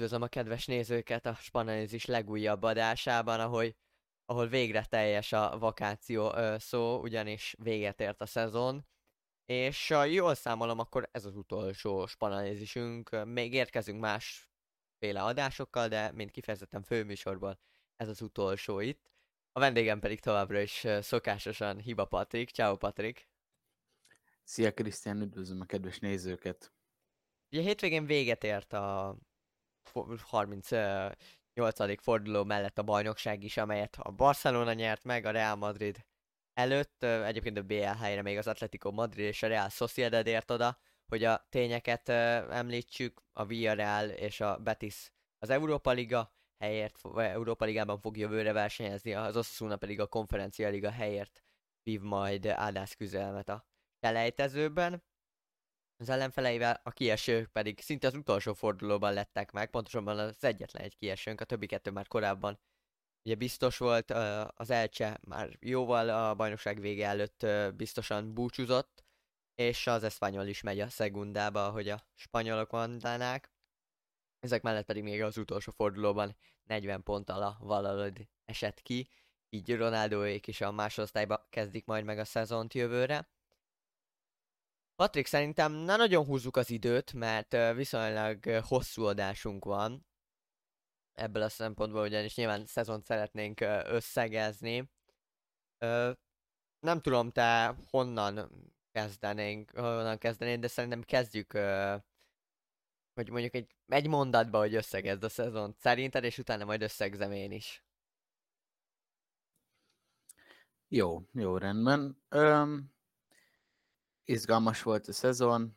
Üdvözlöm a kedves nézőket a Spanalizis legújabb adásában, ahogy, ahol végre teljes a vakáció ö, szó, ugyanis véget ért a szezon. És ha jól számolom, akkor ez az utolsó Spanalizisünk. Még érkezünk másféle adásokkal, de mint kifejezetten főműsorban ez az utolsó itt. A vendégem pedig továbbra is szokásosan Hiba Patrik. Ciao Patrik! Szia Krisztián, üdvözlöm a kedves nézőket! Ugye hétvégén véget ért a 38. forduló mellett a bajnokság is, amelyet a Barcelona nyert meg, a Real Madrid előtt, egyébként a BL helyre még az Atletico Madrid és a Real Sociedad ért oda, hogy a tényeket említsük, a Villarreal és a Betis az Európa Liga helyért, Európa Ligában fog jövőre versenyezni, az Osasuna pedig a Konferencia Liga helyért vív majd áldás küzdelmet a selejtezőben az ellenfeleivel, a kiesők pedig szinte az utolsó fordulóban lettek meg, pontosabban az egyetlen egy kiesőnk, a többi kettő már korábban ugye biztos volt, az Elcse már jóval a bajnokság vége előtt biztosan búcsúzott, és az Espanyol is megy a szegundába, ahogy a spanyolok mondanák. Ezek mellett pedig még az utolsó fordulóban 40 ponttal a Valladolid esett ki, így Ronaldoék is a másodosztályba kezdik majd meg a szezont jövőre. Patrik, szerintem ne nagyon húzzuk az időt, mert viszonylag hosszú adásunk van. Ebből a szempontból ugyanis nyilván szezont szeretnénk összegezni. Nem tudom, te honnan kezdenénk, honnan kezdenénk, de szerintem kezdjük, hogy mondjuk egy, egy mondatba, hogy összegezd a szezont szerinted, és utána majd összegzem én is. Jó, jó, rendben. Izgalmas volt a szezon,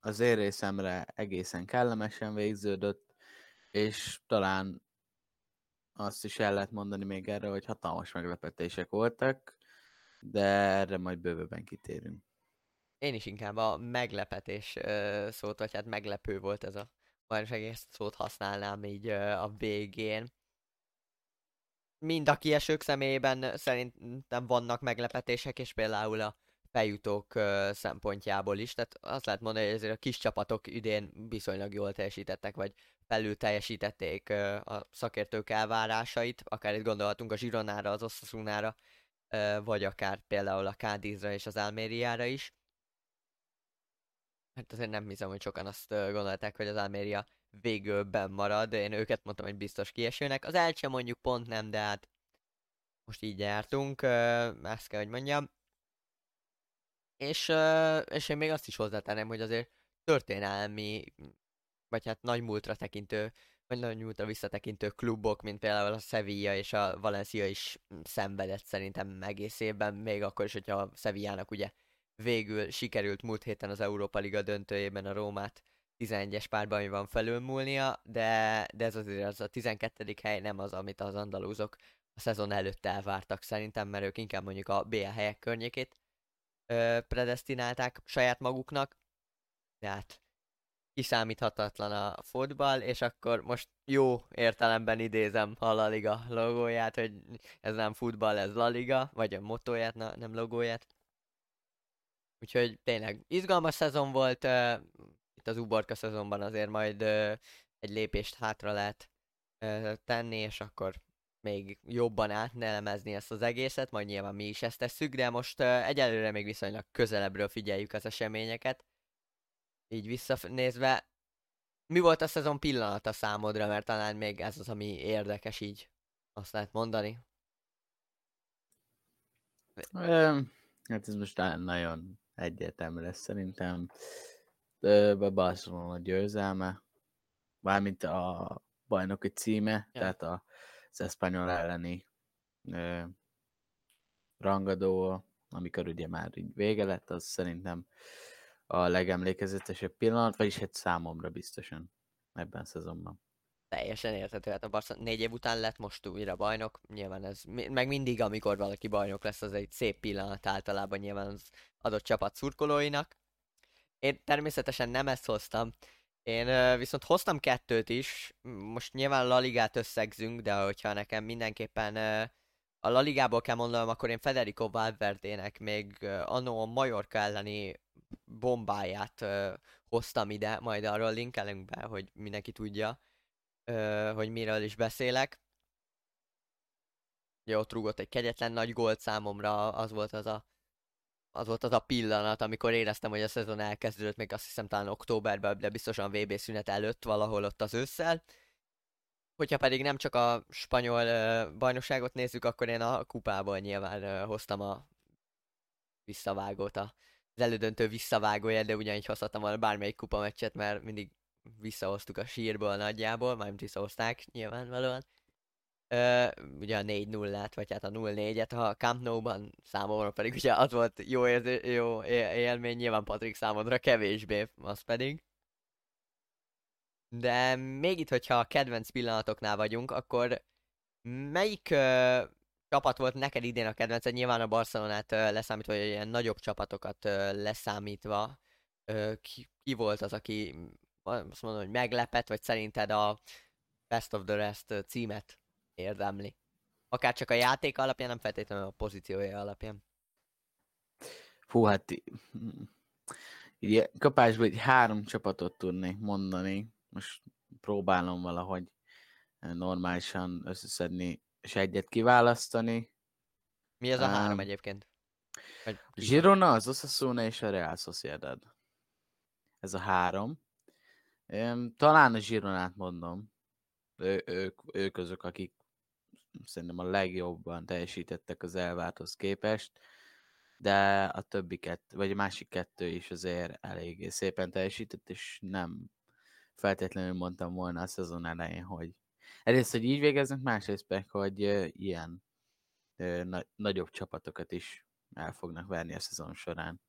az én részemre egészen kellemesen végződött, és talán azt is el lehet mondani még erre, hogy hatalmas meglepetések voltak, de erre majd bővebben kitérünk. Én is inkább a meglepetés szót, vagy hát meglepő volt ez a bajnokság, ezt szót használnám így a végén. Mind a kiesők személyében szerintem vannak meglepetések, és például a feljutók szempontjából is, tehát azt lehet mondani, hogy ezért a kis csapatok idén viszonylag jól teljesítettek, vagy felül teljesítették a szakértők elvárásait, akár itt gondolhatunk a Zsironára, az Oszasunára, uh, vagy akár például a Kádízra és az Almériára is. Hát azért nem hiszem, hogy sokan azt gondolták, hogy az Alméria végül marad, én őket mondtam, hogy biztos kiesőnek. Az Elcse mondjuk pont nem, de hát most így jártunk, ezt kell, hogy mondjam. És, és én még azt is hozzátenném, hogy azért történelmi, vagy hát nagy múltra tekintő, vagy nagy múltra visszatekintő klubok, mint például a Sevilla és a Valencia is szenvedett szerintem egész évben, még akkor is, hogyha a Sevillának ugye végül sikerült múlt héten az Európa Liga döntőjében a Rómát 11-es párban van felülmúlnia, de, de ez azért az a 12. hely nem az, amit az andalúzok a szezon előtt elvártak szerintem, mert ők inkább mondjuk a BL helyek környékét ö, predestinálták saját maguknak, de hát kiszámíthatatlan a fotball, és akkor most jó értelemben idézem a La Liga logóját, hogy ez nem futball, ez La Liga, vagy a motóját, na, nem logóját. Úgyhogy tényleg izgalmas szezon volt, uh, itt az Uborka szezonban azért majd uh, egy lépést hátra lehet uh, tenni, és akkor még jobban átnelemezni ezt az egészet, majd nyilván mi is ezt tesszük, de most uh, egyelőre még viszonylag közelebbről figyeljük az eseményeket. Így visszanézve, mi volt a szezon pillanata számodra, mert talán még ez az, ami érdekes így, azt lehet mondani. Hát ez most nagyon egyértelmű lesz szerintem. A Barcelona győzelme, mármint a bajnoki címe, ja. tehát a az Espanyol elleni rangadó, amikor ugye már így vége lett, az szerintem a legemlékezetesebb pillanat, vagyis egy számomra biztosan ebben a szezonban. Teljesen érthető, hát a Barca négy év után lett most újra bajnok, nyilván ez, meg mindig, amikor valaki bajnok lesz, az egy szép pillanat általában nyilván az adott csapat szurkolóinak. Én természetesen nem ezt hoztam, én viszont hoztam kettőt is, most nyilván La Ligát összegzünk, de hogyha nekem mindenképpen a La Ligából kell mondanom, akkor én Federico Valverdének még annó a Majorca elleni bombáját hoztam ide, majd arról linkelünk be, hogy mindenki tudja, hogy miről is beszélek. Ugye ott rúgott egy kegyetlen nagy gólt számomra, az volt az a az volt az a pillanat, amikor éreztem, hogy a szezon elkezdődött, még azt hiszem talán októberben, de biztosan VB szünet előtt valahol ott az ősszel. Hogyha pedig nem csak a spanyol uh, bajnokságot nézzük, akkor én a kupából nyilván uh, hoztam a visszavágót, a, az elődöntő visszavágója, de ugyanígy hozhattam volna bármelyik kupa meccset, mert mindig visszahoztuk a sírból nagyjából, mármint visszahozták nyilvánvalóan. Ugye a 4-0-át, vagy hát a 0-4-et, ha Camp Nou-ban számomra pedig ugye az volt jó, érző, jó élmény, nyilván Patrik számodra kevésbé, az pedig. De még itt, hogyha a kedvenc pillanatoknál vagyunk, akkor melyik ö, csapat volt neked idén a kedvenced? Nyilván a Barcelonát ö, leszámítva, vagy ilyen nagyobb csapatokat ö, leszámítva. Ö, ki, ki volt az, aki azt mondom, hogy meglepett, vagy szerinted a Best of the Rest címet érdemli. Akár csak a játék alapján, nem feltétlenül a pozíciója alapján. Fú, hát így kapásból egy három csapatot tudnék mondani. Most próbálom valahogy normálisan összeszedni, és egyet kiválasztani. Mi az a um, három egyébként? Vagy... Girona, az Osasuna és a Real Sociedad. Ez a három. Talán a Gironát mondom. Ő, ők, ők azok, akik szerintem a legjobban teljesítettek az elvárthoz képest, de a többi kettő, vagy a másik kettő is azért eléggé szépen teljesített, és nem feltétlenül mondtam volna a szezon elején, hogy egyrészt, hogy így végeznek, másrészt meg, hogy ilyen na- nagyobb csapatokat is el fognak verni a szezon során.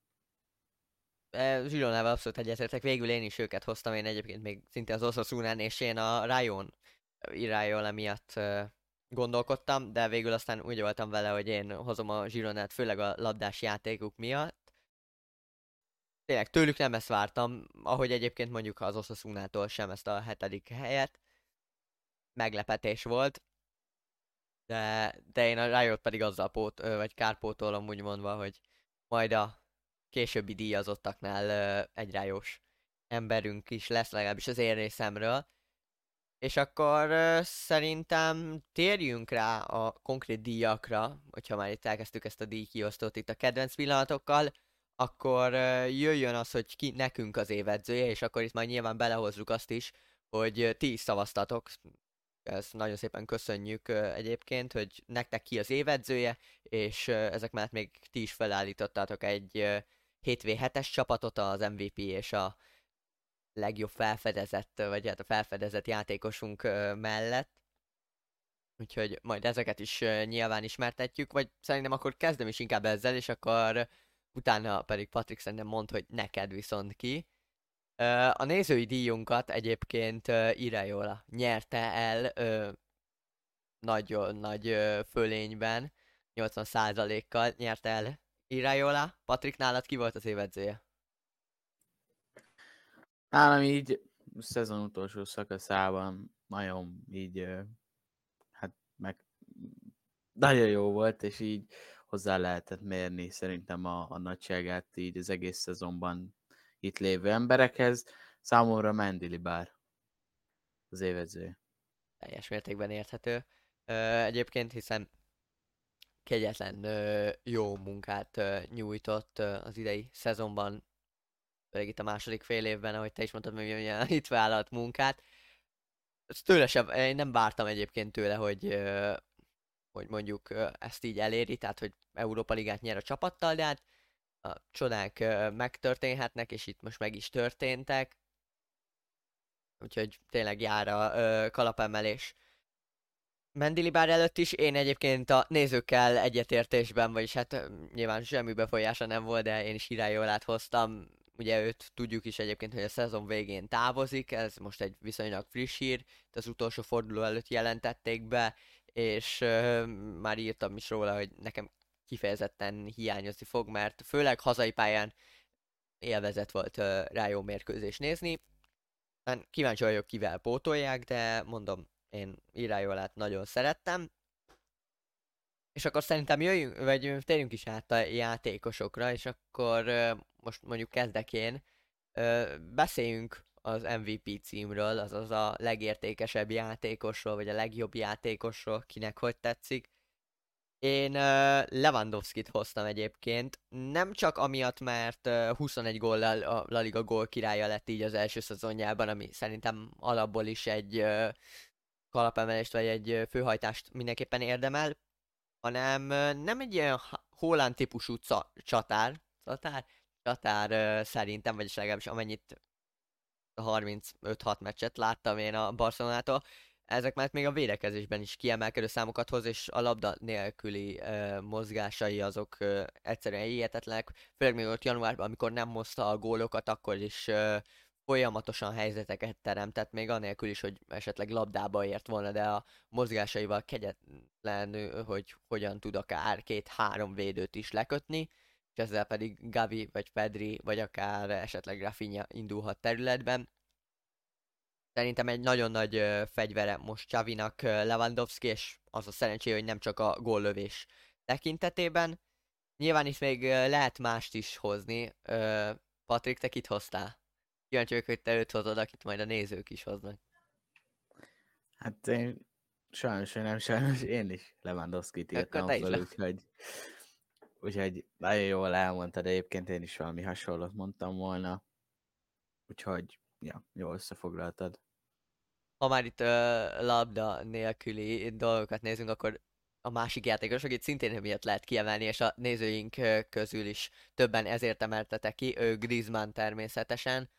Zsilonával abszolút egyetértek, végül én is őket hoztam, én egyébként még szinte az Osasunán, és én a Rayon irányol miatt gondolkodtam, de végül aztán úgy voltam vele, hogy én hozom a Zsironát, főleg a labdás játékuk miatt. Tényleg tőlük nem ezt vártam, ahogy egyébként mondjuk az Osasunától sem ezt a hetedik helyet. Meglepetés volt. De, de én a Riot pedig azzal pót, vagy kárpótolom úgy mondva, hogy majd a későbbi díjazottaknál egy rájós emberünk is lesz, legalábbis az én részemről és akkor szerintem térjünk rá a konkrét díjakra, hogyha már itt elkezdtük ezt a díjkiosztót itt a kedvenc pillanatokkal, akkor jöjjön az, hogy ki nekünk az évedzője, és akkor itt majd nyilván belehozzuk azt is, hogy ti is szavaztatok. Ezt nagyon szépen köszönjük egyébként, hogy nektek ki az évedzője, és ezek mellett még ti is felállítottátok egy uh, 7v7-es csapatot, az MVP és a legjobb felfedezett, vagy hát a felfedezett játékosunk mellett. Úgyhogy majd ezeket is nyilván ismertetjük, vagy szerintem akkor kezdem is inkább ezzel, és akkor utána pedig Patrik szerintem mond, hogy neked viszont ki. A nézői díjunkat egyébként Irajola nyerte el nagyon nagy fölényben, 80%-kal nyerte el Irajola. Patrik, nálad ki volt az évedzője? Nálam így a szezon utolsó szakaszában nagyon így, hát meg nagyon jó volt, és így hozzá lehetett mérni szerintem a, a nagyságát így az egész szezonban itt lévő emberekhez. Számomra Mendili bár az évező. Teljes mértékben érthető. Egyébként hiszen kegyetlen jó munkát nyújtott az idei szezonban főleg itt a második fél évben, ahogy te is mondtad, hogy itt vállalt munkát. Tőle sem, én nem vártam egyébként tőle, hogy, hogy mondjuk ezt így eléri, tehát hogy Európa Ligát nyer a csapattal, de hát a csodák megtörténhetnek, és itt most meg is történtek. Úgyhogy tényleg jár a kalapemelés. Mendilibár előtt is én egyébként a nézőkkel egyetértésben, vagyis hát nyilván semmi befolyása nem volt, de én is irányolát hoztam Ugye őt tudjuk is egyébként, hogy a szezon végén távozik, ez most egy viszonylag friss hír, az utolsó forduló előtt jelentették be, és uh, már írtam is róla, hogy nekem kifejezetten hiányozni fog, mert főleg hazai pályán élvezet volt uh, rá jó mérkőzés nézni. Hát kíváncsi vagyok, kivel pótolják, de mondom, én Irájolát nagyon szerettem. És akkor szerintem jöjjünk, vagy térjünk is át a játékosokra, és akkor most mondjuk kezdek én, ö, beszéljünk az MVP címről, azaz a legértékesebb játékosról, vagy a legjobb játékosról, kinek hogy tetszik. Én uh, Lewandowski-t hoztam egyébként, nem csak amiatt, mert uh, 21 góllal a La Liga gól királya lett így az első szezonjában, ami szerintem alapból is egy kalapemelést vagy egy uh, főhajtást mindenképpen érdemel, hanem nem egy ilyen Holland típusú ca- csatár, csatár, csatár szerintem, vagyis legalábbis amennyit 35-6 meccset láttam én a Barcelonától, ezek már még a védekezésben is kiemelkedő számokat hoz, és a labda nélküli uh, mozgásai azok uh, egyszerűen hihetetlenek, főleg még ott januárban, amikor nem hozta a gólokat, akkor is uh, folyamatosan helyzeteket teremtett, még anélkül is, hogy esetleg labdába ért volna, de a mozgásaival kegyetlen, hogy hogyan tud akár két-három védőt is lekötni, és ezzel pedig Gavi, vagy Pedri, vagy akár esetleg Rafinha indulhat területben Szerintem egy nagyon nagy ö, fegyvere most Csavinak Lewandowski, és az a szerencsé, hogy nem csak a góllövés tekintetében. Nyilván is még lehet mást is hozni. Ö, Patrik, te kit hoztál? Kíváncsi vagyok, hogy te őt hozod, akit majd a nézők is hoznak. Hát én sajnos, nem sajnos, én is Lewandowski-t írtam fel, úgyhogy, úgyhogy nagyon jól elmondtad, egyébként én is valami hasonlót mondtam volna. Úgyhogy Ja, jól összefoglaltad. Ha már itt uh, labda nélküli dolgokat nézünk, akkor a másik játékos, akit szintén miatt lehet kiemelni, és a nézőink közül is többen ezért emeltetek ki, ő Griezmann természetesen,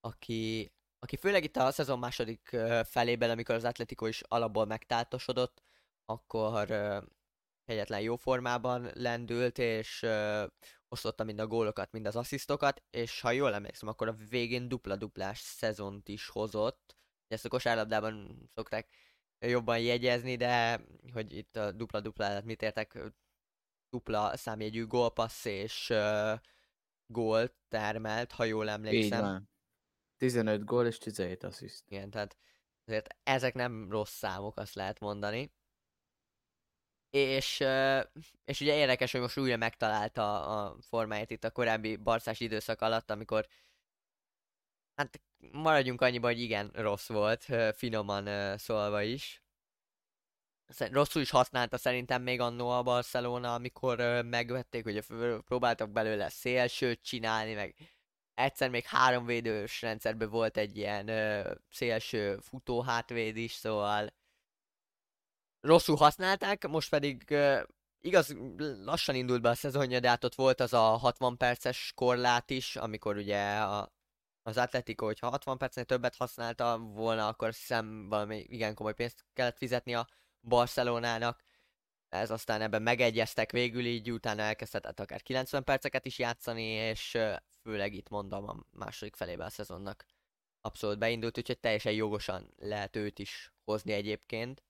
aki, aki főleg itt a szezon második felében, amikor az Atletico is alapból megtáltosodott, akkor egyetlen jó formában lendült, és osztotta mind a gólokat, mind az asszisztokat, és ha jól emlékszem, akkor a végén dupla-duplás szezont is hozott. Ezt a kosárlabdában szokták jobban jegyezni, de hogy itt a dupla-duplát mit értek, dupla számjegyű gólpassz és uh, gólt termelt, ha jól emlékszem. Így van. 15 gól és 17 assziszt. Igen, tehát azért ezek nem rossz számok, azt lehet mondani. És, és ugye érdekes, hogy most újra megtalálta a formáját itt a korábbi barcás időszak alatt, amikor hát maradjunk annyiban, hogy igen, rossz volt, finoman szólva is. Rosszul is használta szerintem még annó a Barcelona, amikor megvették, hogy próbáltak belőle szélsőt csinálni, meg egyszer még három védős rendszerben volt egy ilyen szélső futó is, szóval rosszul használták, most pedig igaz, lassan indult be a szezonja, de hát ott volt az a 60 perces korlát is, amikor ugye a, az Atletico, hogyha 60 percnél többet használta volna, akkor hiszem valami igen komoly pénzt kellett fizetni a Barcelonának. Ez aztán ebben megegyeztek végül így, utána elkezdhetett akár 90 perceket is játszani, és főleg itt mondom a második felében a szezonnak abszolút beindult, úgyhogy teljesen jogosan lehet őt is hozni egyébként.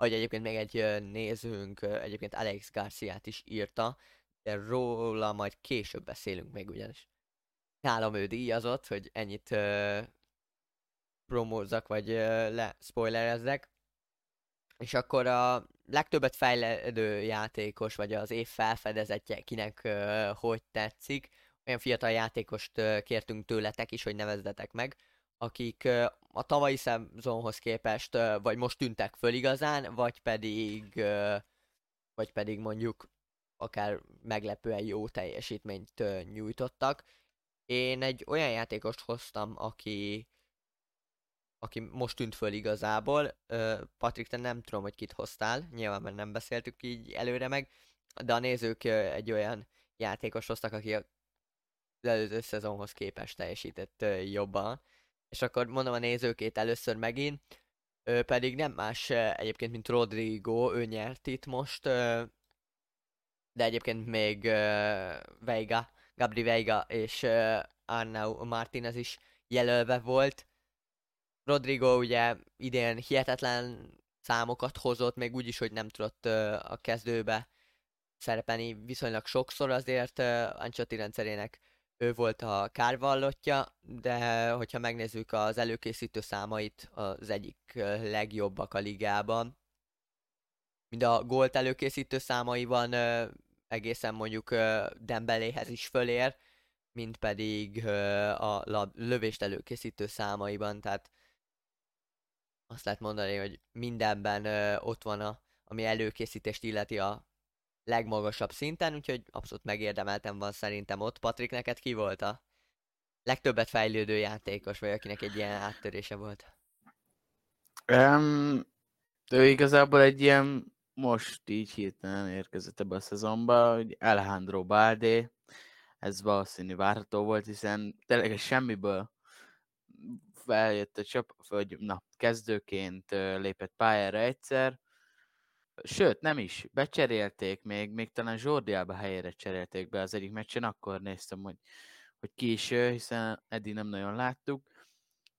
Ahogy egyébként még egy nézőnk, egyébként Alex Garciát is írta, de róla majd később beszélünk még ugyanis. Nálam ő díjazott, hogy ennyit uh, promózzak, vagy uh, le spoilerezzek. És akkor a legtöbbet fejlődő játékos, vagy az év felfedezetje, kinek uh, hogy tetszik, olyan fiatal játékost uh, kértünk tőletek is, hogy nevezzetek meg, akik a tavalyi szezonhoz képest vagy most tűntek föl igazán, vagy pedig, vagy pedig mondjuk akár meglepően jó teljesítményt nyújtottak. Én egy olyan játékost hoztam, aki, aki most tűnt föl igazából. Patrik, te nem tudom, hogy kit hoztál, nyilván mert nem beszéltük így előre meg, de a nézők egy olyan játékos hoztak, aki az előző szezonhoz képest teljesített jobban és akkor mondom a nézőkét először megint, ő pedig nem más egyébként, mint Rodrigo, ő nyert itt most, de egyébként még Veiga, Gabri Veiga és Arnau Martinez is jelölve volt. Rodrigo ugye idén hihetetlen számokat hozott, még úgy is, hogy nem tudott a kezdőbe szerepelni viszonylag sokszor, azért Ancelotti rendszerének ő volt a kárvallottja, de hogyha megnézzük az előkészítő számait, az egyik legjobbak a ligában. Mind a gólt előkészítő számaiban egészen mondjuk Dembeléhez is fölér, mint pedig a lab, lövést előkészítő számaiban, tehát azt lehet mondani, hogy mindenben ott van a, ami előkészítést illeti a legmagasabb szinten, úgyhogy abszolút megérdemeltem van szerintem ott. Patrik, neked ki volt a legtöbbet fejlődő játékos, vagy akinek egy ilyen áttörése volt? Um, ő igazából egy ilyen most így hirtelen érkezett ebbe a szezonba, hogy Alejandro Balde, ez valószínű várható volt, hiszen tényleg semmiből feljött a csap, vagy na, kezdőként lépett pályára egyszer, Sőt, nem is. Becserélték még, még talán Zsordiába helyére cserélték be az egyik meccsen, akkor néztem, hogy, hogy ki is ő, hiszen eddig nem nagyon láttuk.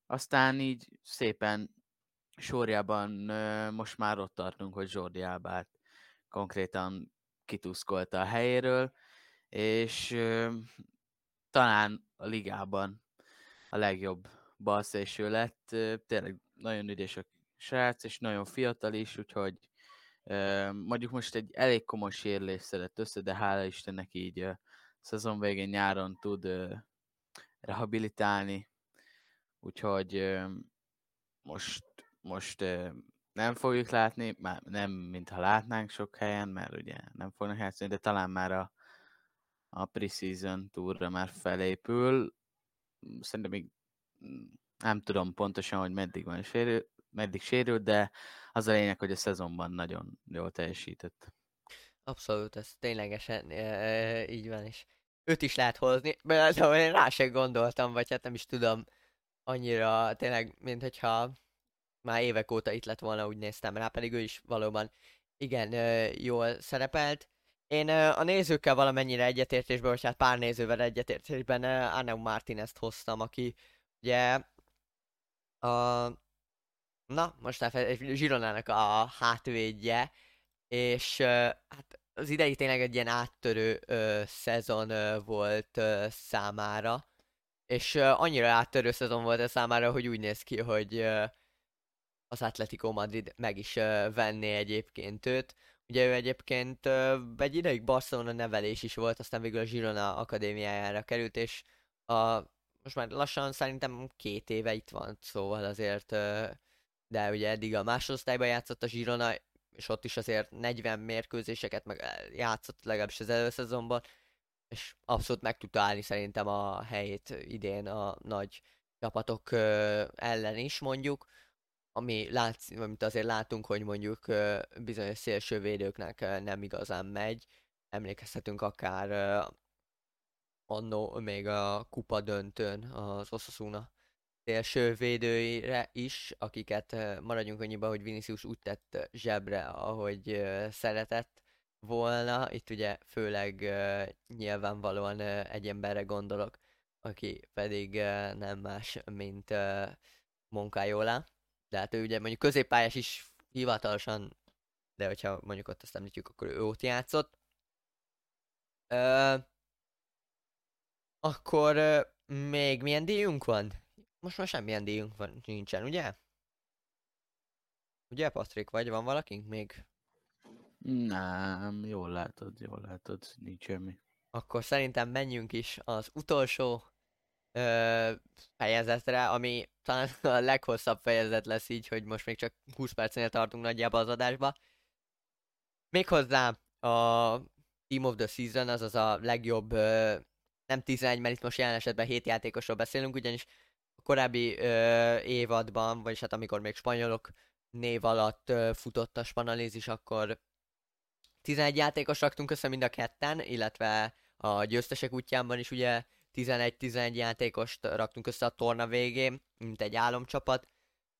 Aztán így szépen sorjában most már ott tartunk, hogy Zsordiábát konkrétan kituszkolta a helyéről, és talán a ligában a legjobb balszélső lett. Tényleg nagyon ügyes a srác, és nagyon fiatal is, úgyhogy Mondjuk most egy elég komoly sérülés szedett össze, de hála Istennek így szezon végén nyáron tud rehabilitálni, úgyhogy most, most nem fogjuk látni, már nem, mintha látnánk sok helyen, mert ugye nem fognak játszani, de talán már a, a preseason túra már felépül. Szerintem még mm, nem tudom pontosan, hogy meddig van sérül, meddig sérült, de az a lényeg, hogy a szezonban nagyon jól teljesített. Abszolút, ez ténylegesen e, így van, és őt is lehet hozni, de én rá sem gondoltam, vagy hát nem is tudom annyira tényleg, mint hogyha már évek óta itt lett volna, úgy néztem rá, pedig ő is valóban igen jól szerepelt. Én a nézőkkel valamennyire egyetértésben, vagy hát pár nézővel egyetértésben Arnau Martinez-t hoztam, aki ugye a Na, most egy Zsironának a hátvédje, és hát az idei tényleg egy ilyen áttörő uh, szezon uh, volt uh, számára, és uh, annyira áttörő szezon volt ez számára, hogy úgy néz ki, hogy uh, az Atletico Madrid meg is uh, venné egyébként őt. Ugye ő egyébként uh, egy ideig Barcelona nevelés is volt, aztán végül a Girona akadémiájára került, és a, most már lassan szerintem két éve itt van, szóval azért uh, de ugye eddig a másodosztályban játszott a Girona, és ott is azért 40 mérkőzéseket meg eh, játszott legalábbis az előszezonban, és abszolút meg tudta állni szerintem a helyét idén a nagy csapatok ellen is mondjuk, ami látszik, amit azért látunk, hogy mondjuk bizonyos szélsővédőknek nem igazán megy. Emlékezhetünk akár annó még a kupa döntőn az Osasuna szélső védőire is, akiket maradjunk annyiba, hogy Vinicius úgy tett zsebre, ahogy szeretett volna. Itt ugye főleg nyilvánvalóan egy emberre gondolok, aki pedig nem más, mint Moncayola. De hát ő ugye mondjuk középpályás is hivatalosan, de hogyha mondjuk ott azt említjük, akkor ő ott játszott. Ö, akkor még milyen díjunk van? Most már semmilyen díjunk van, nincsen, ugye? Ugye, Patrik, vagy van valakink még? Nem, jól látod, jól látod, nincs semmi. Akkor szerintem menjünk is az utolsó ö, fejezetre, ami talán a leghosszabb fejezet lesz így, hogy most még csak 20 percnél tartunk nagyjából az adásba. Méghozzá a Team of the Season, azaz a legjobb, ö, nem 11, mert itt most jelen esetben 7 játékosról beszélünk, ugyanis korábbi ö, évadban, vagyis hát amikor még spanyolok név alatt ö, futott a spanaliz akkor 11 játékos raktunk össze mind a ketten, illetve a győztesek útjában is ugye 11-11 játékost raktunk össze a torna végén, mint egy álomcsapat.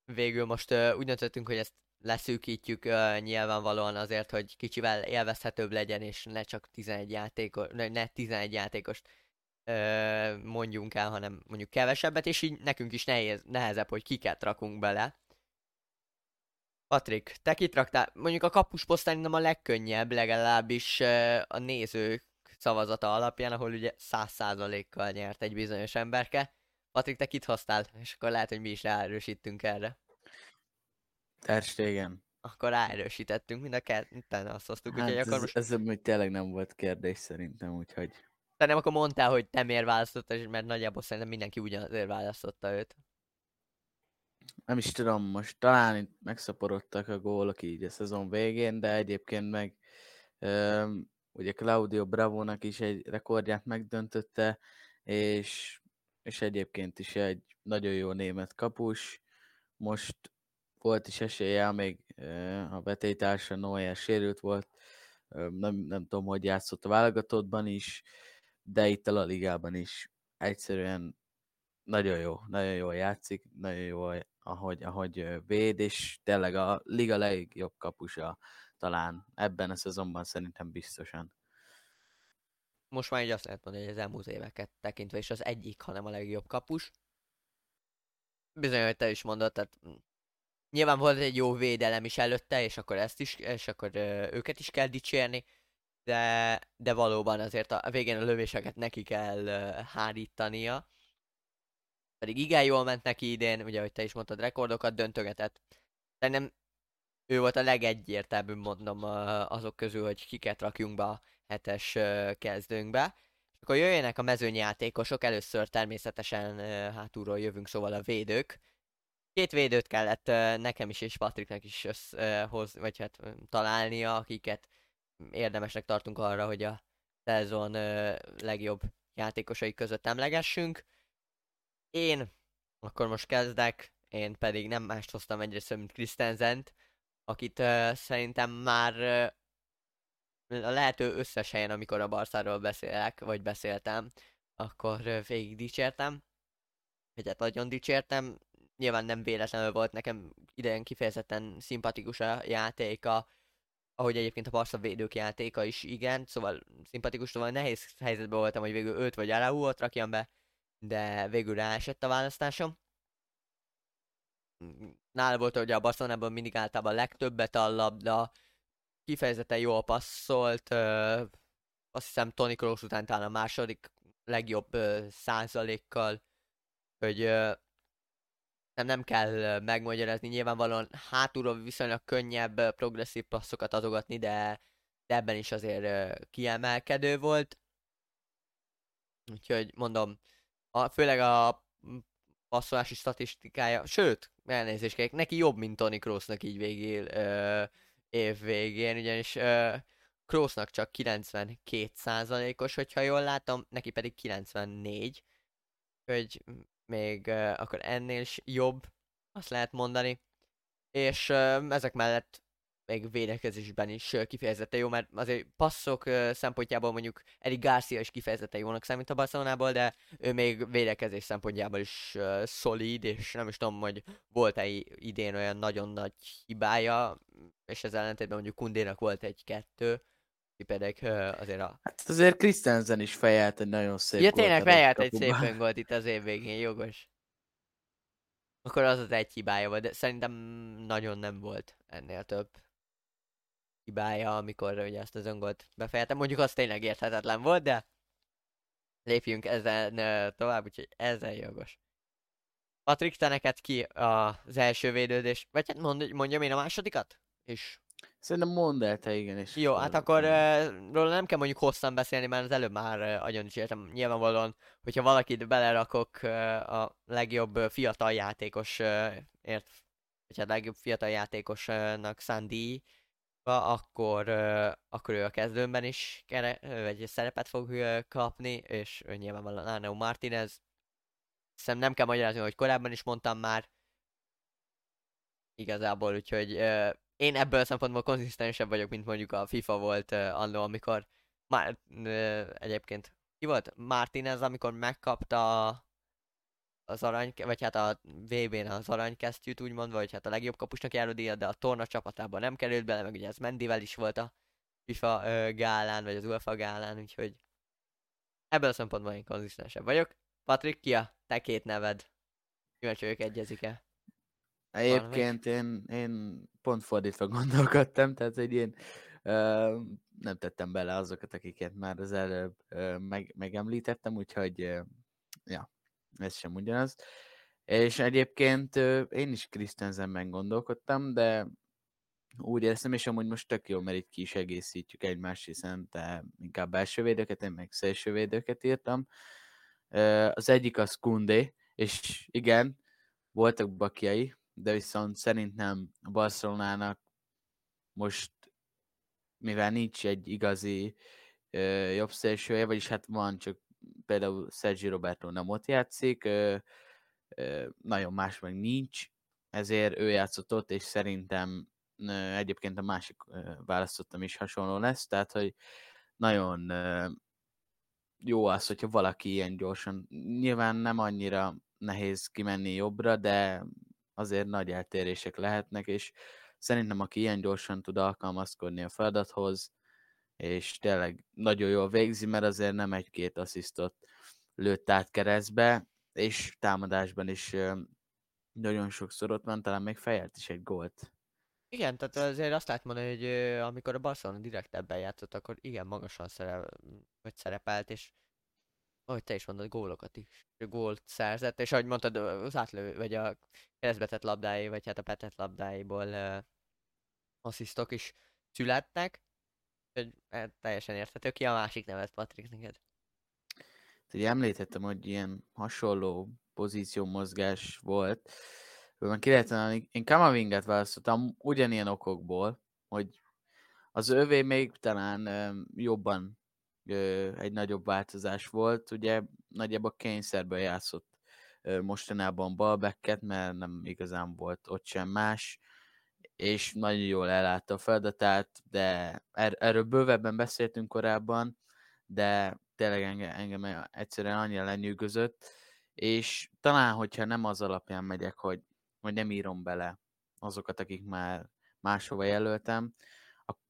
Végül most ö, úgy döntöttünk, hogy ezt leszűkítjük ö, nyilvánvalóan azért, hogy kicsivel élvezhetőbb legyen, és ne csak 11 játékos, ne 11 játékost mondjunk el, hanem mondjuk kevesebbet, és így nekünk is nehéz, nehezebb, hogy kiket rakunk bele. Patrik, te kit raktál? Mondjuk a kapusposztán nem a legkönnyebb, legalábbis a nézők szavazata alapján, ahol ugye száz százalékkal nyert egy bizonyos emberke. Patrik, te kit hoztál? És akkor lehet, hogy mi is ráerősítünk erre. Terstégen. Akkor ráerősítettünk, mind a ketten azt hoztuk, hát úgyhogy ez, akkor most... Ez, ez tényleg nem volt kérdés szerintem, úgyhogy nem akkor mondtál, hogy te miért választottad, mert nagyjából szerintem mindenki ugyanazért választotta őt. Nem is tudom, most talán itt megszaporodtak a gólok így a szezon végén, de egyébként meg um, ugye Claudio Bravo-nak is egy rekordját megdöntötte, és, és egyébként is egy nagyon jó német kapus. Most volt is esélye, még a vetélytársa Noé sérült volt, nem, nem tudom, hogy játszott a válogatottban is, de itt a Ligában is egyszerűen nagyon jó, nagyon jól játszik, nagyon jó, ahogy, ahogy véd, és tényleg a liga legjobb kapusa talán ebben a szezonban szerintem biztosan. Most már így azt lehet mondani, hogy az elmúlt éveket tekintve is az egyik, hanem a legjobb kapus. Bizony, hogy te is mondod, tehát nyilván volt egy jó védelem is előtte, és akkor ezt is, és akkor ö, őket is kell dicsérni, de, de valóban azért a végén a lövéseket neki kell hárítania. Pedig igen jól ment neki idén, ugye, hogy te is mondtad, rekordokat döntögetett. Szerintem ő volt a legegyértelműbb, mondom, azok közül, hogy kiket rakjunk be a hetes kezdőnkbe. És akkor jöjjenek a mezőnyjátékosok, először természetesen hátulról jövünk, szóval a védők. Két védőt kellett nekem is és Patriknek is összehoz, vagy hát találnia, akiket érdemesnek tartunk arra, hogy a szezon legjobb játékosai között emlegessünk. Én akkor most kezdek, én pedig nem mást hoztam egyrészt, mint Christensent, akit uh, szerintem már a lehető összes helyen, amikor a Barszáról beszélek, vagy beszéltem, akkor uh, végig dicsértem. Vagy hát nagyon dicsértem. Nyilván nem véletlenül volt nekem idején kifejezetten szimpatikus a játéka, ahogy egyébként a Barca védők játéka is igen, szóval szimpatikus, szóval nehéz helyzetben voltam, hogy végül őt vagy Araúot rakjam be, de végül ráesett a választásom. Nála volt, hogy a Barcelonában mindig általában legtöbbet a labda, kifejezetten jól passzolt, ö, azt hiszem Tony Kroos után talán a második legjobb ö, százalékkal, hogy ö, nem, nem kell megmagyarázni, nyilvánvalóan hátulról viszonylag könnyebb progresszív passzokat adogatni, de, de ebben is azért kiemelkedő volt. Úgyhogy mondom, a, főleg a passzolási statisztikája, sőt, elnézést neki jobb, mint Tony Kroosnak így végél ö, év végén, ugyanis ö, Kroosnak csak 92%-os, hogyha jól látom, neki pedig 94, hogy még ö, akkor ennél is jobb, azt lehet mondani. És ö, ezek mellett még védekezésben is kifejezetten jó, mert azért passzok szempontjából mondjuk Eric Garcia is kifejezetten jónak számít a Barcelonából, de ő még védekezés szempontjából is uh, szolid, és nem is tudom, hogy volt-e idén olyan nagyon nagy hibája, és ez ellentétben mondjuk Kundénak volt egy-kettő, pedig azért a... Hát azért Christensen is fejelt egy nagyon szép Ja, tényleg fejelt egy szép volt itt az év végén, jogos. Akkor az az egy hibája volt, de szerintem nagyon nem volt ennél több hibája, amikor ugye ezt az öngolt befejezte. Mondjuk az tényleg érthetetlen volt, de lépjünk ezen tovább, úgyhogy ezen jogos. Patrik, te neked ki az első védődés? Vagy hát mond, mondjam én a másodikat? És... Szerintem mondd el te, igen. És Jó, hát akkor uh, róla nem kell mondjuk hosszan beszélni, mert az előbb már uh, agyon is értem. Nyilvánvalóan, hogyha valakit belerakok uh, a legjobb fiatal játékosért, vagy hát a legjobb fiatal játékosnak Sandy, akkor, akkor ő a kezdőmben is kere, vagy szerepet fog kapni, és ő nyilvánvalóan Arnau Martinez. Szerintem nem kell magyarázni, hogy korábban is mondtam már. Igazából, úgyhogy uh, én ebből a szempontból konzisztensebb vagyok, mint mondjuk a FIFA volt uh, annó, amikor már uh, egyébként ki volt? Martinez, amikor megkapta az arany, vagy hát a VB-n az aranykesztyűt úgymond, vagy hát a legjobb kapusnak járó díjat, de a torna csapatában nem került bele, meg ugye ez Mendivel is volt a FIFA ö, gálán, vagy az UEFA gálán, úgyhogy ebből a szempontból én konzisztensebb vagyok. Patrik, ki a te két neved? Kíváncsi egyezik-e? Egyébként én, én pont fordítva gondolkodtam, tehát hogy én ö, nem tettem bele azokat, akiket már az előbb ö, meg, megemlítettem, úgyhogy ö, ja, ez sem ugyanaz. És egyébként én is Christensenben gondolkodtam, de úgy éreztem, és amúgy most tök jó, mert itt ki is egészítjük egymást, hiszen te inkább belső védőket, én meg szélső védőket írtam. Az egyik az Kundé, és igen, voltak bakjai, de viszont szerintem a Barcelonának most, mivel nincs egy igazi jobb szélsője, vagyis hát van, csak például Sergi Roberto nem ott játszik, nagyon más meg nincs, ezért ő játszott ott, és szerintem egyébként a másik választottam is hasonló lesz, tehát hogy nagyon jó az, hogyha valaki ilyen gyorsan, nyilván nem annyira nehéz kimenni jobbra, de azért nagy eltérések lehetnek, és szerintem aki ilyen gyorsan tud alkalmazkodni a feladathoz, és tényleg nagyon jól végzi, mert azért nem egy-két asszisztot lőtt át keresztbe, és támadásban is nagyon sokszor ott van, talán még fejelt is egy gólt. Igen, tehát azért azt lehet mondani, hogy amikor a Barcelona direkt ebben játszott, akkor igen, magasan szerep, szerepelt, és ahogy te is mondod, gólokat is, gólt szerzett, és ahogy mondtad, az átlő, vagy a keresztbetett labdái, vagy hát a petett labdáiból uh, asszisztok is születnek, hogy hát, teljesen érthető. Ki a másik nevet, Patrik, neked? Ugye említettem, hogy ilyen hasonló pozíció mozgás volt. Már ki lehet én Kamavinget választottam ugyanilyen okokból, hogy az övé még talán jobban egy nagyobb változás volt. Ugye nagyjából kényszerből játszott mostanában balbeket, mert nem igazán volt ott sem más, és nagyon jól ellátta a feladatát, de er- erről bővebben beszéltünk korábban, de tényleg engem, engem egyszerűen annyira lenyűgözött, és talán, hogyha nem az alapján megyek, hogy, hogy nem írom bele azokat, akik már máshova jelöltem,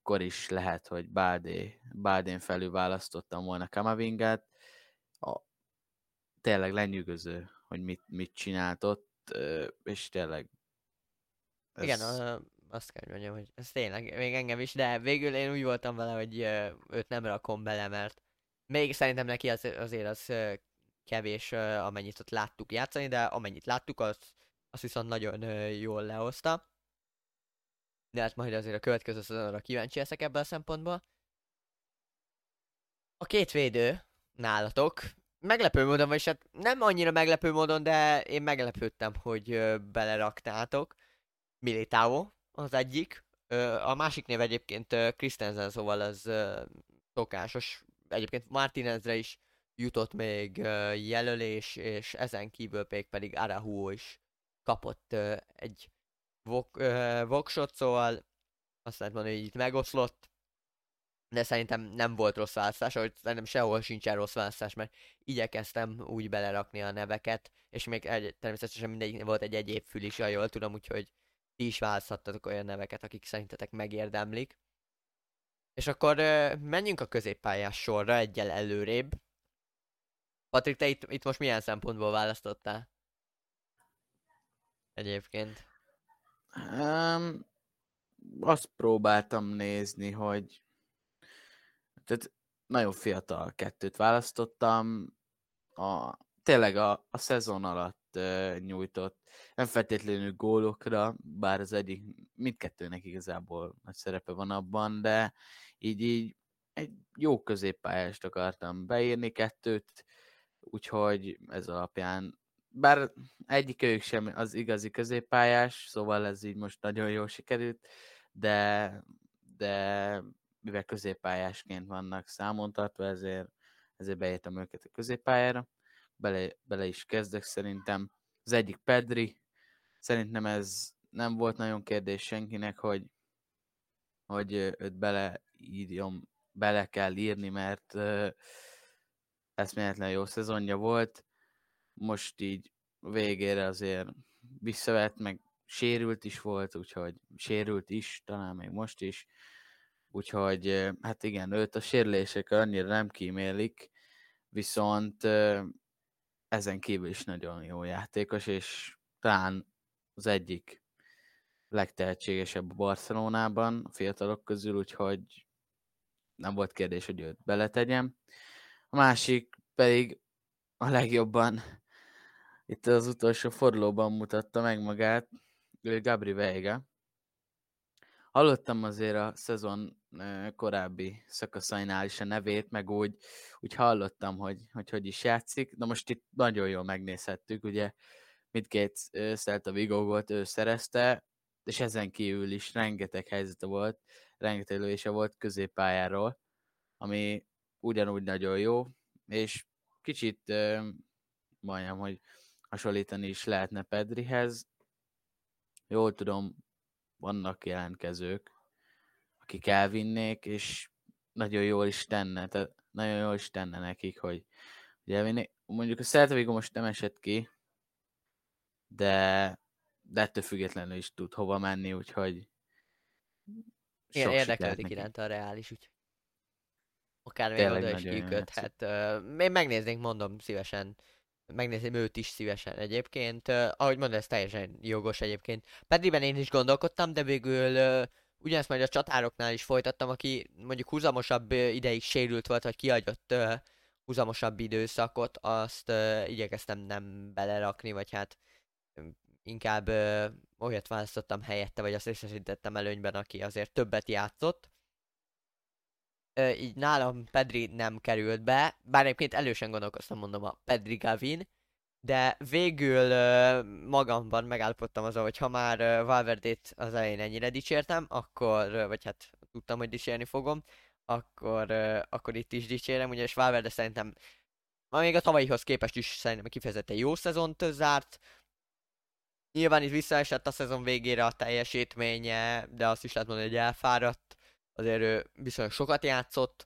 akkor is lehet, hogy Bádé, Bádén felül választottam volna Kamavinget. A, tényleg lenyűgöző, hogy mit, mit csinált ott, és tényleg ez... Igen, a, azt kell mondjam, hogy ez tényleg, még engem is, de végül én úgy voltam vele, hogy őt nem rakom bele, mert még szerintem neki az, azért az kevés, amennyit ott láttuk játszani, de amennyit láttuk, az, az viszont nagyon jól lehozta. De hát majd azért a következő szezonra kíváncsi leszek ebből a szempontból. A két védő nálatok, meglepő módon, vagy hát nem annyira meglepő módon, de én meglepődtem, hogy beleraktátok. Militao az egyik, a másik név egyébként Christensen, szóval az szokásos. Egyébként Martinezre is jutott még jelölés, és ezen kívül pedig Arahu is kapott egy vok, voksot, szóval azt lehet mondani, hogy itt megoszlott, de szerintem nem volt rossz választás, ahogy szerintem sehol sincsen rossz választás, mert igyekeztem úgy belerakni a neveket, és még egy, természetesen mindegyik volt egy egyéb fül is, jól tudom, úgyhogy ti is választhattatok olyan neveket, akik szerintetek megérdemlik. És akkor menjünk a középpályás sorra egyel előrébb. Patrik, te itt, itt most milyen szempontból választottál? Egyébként. Um, azt próbáltam nézni, hogy tehát nagyon fiatal kettőt választottam. A, tényleg a, a szezon alatt uh, nyújtott, nem feltétlenül gólokra, bár az egyik, mindkettőnek igazából nagy szerepe van abban, de így, így egy jó középpályást akartam beírni, kettőt, úgyhogy ez alapján, bár egyik ők sem az igazi középpályás, szóval ez így most nagyon jól sikerült, de, de mivel középpályásként vannak számon tartva, ezért, ezért beírtam őket a középpályára. Bele, bele is kezdek szerintem. Az egyik Pedri, szerintem ez nem volt nagyon kérdés senkinek, hogy, hogy őt beleírjam, bele kell írni, mert eszméletlen jó szezonja volt. Most így végére azért visszavett, meg sérült is volt, úgyhogy sérült is, talán még most is. Úgyhogy hát igen, őt a sérülések annyira nem kímélik, viszont ezen kívül is nagyon jó játékos, és talán az egyik legtehetségesebb a Barcelonában, a fiatalok közül, úgyhogy nem volt kérdés, hogy őt beletegyem. A másik pedig a legjobban itt az utolsó fordulóban mutatta meg magát, Gabri Veiga, hallottam azért a szezon korábbi szakaszainál is a nevét, meg úgy, úgy hallottam, hogy, hogy hogy is játszik. De most itt nagyon jól megnézhettük, ugye mindkét Celta Vigo volt, ő szerezte, és ezen kívül is rengeteg helyzete volt, rengeteg lőése volt középpályáról, ami ugyanúgy nagyon jó, és kicsit majdnem, hogy hasonlítani is lehetne Pedrihez. Jól tudom, vannak jelentkezők, akik elvinnék, és nagyon jól is tenne, tehát nagyon jól is tenne nekik, hogy, hogy elvinnék. Mondjuk a Celta most nem esett ki, de, de ettől függetlenül is tud hova menni, úgyhogy sok érdeklődik iránt a reális, úgyhogy akár még oda is kiköthet. Én megnéznénk, mondom, szívesen megnézném őt is szívesen egyébként. Uh, ahogy mondod, ez teljesen jogos egyébként. Pedriben én is gondolkodtam, de végül uh, ugyanezt majd a csatároknál is folytattam, aki mondjuk húzamosabb uh, ideig sérült volt, vagy kiadott uh, húzamosabb időszakot, azt uh, igyekeztem nem belerakni, vagy hát inkább uh, olyat választottam helyette, vagy azt részesítettem előnyben, aki azért többet játszott. Uh, így nálam Pedri nem került be, bár egyébként elősen gondolkoztam, mondom, a Pedri Gavin, de végül uh, magamban megállapodtam azzal, hogy ha már uh, Valverdét az elején ennyire dicsértem, akkor, uh, vagy hát tudtam, hogy dicsérni fogom, akkor, uh, akkor itt is dicsérem, ugyanis Valverde szerintem még a tavalyihoz képest is szerintem kifejezetten jó szezont zárt, Nyilván itt visszaesett a szezon végére a teljesítménye, de azt is lehet mondani, hogy elfáradt. Azért ő viszonylag sokat játszott,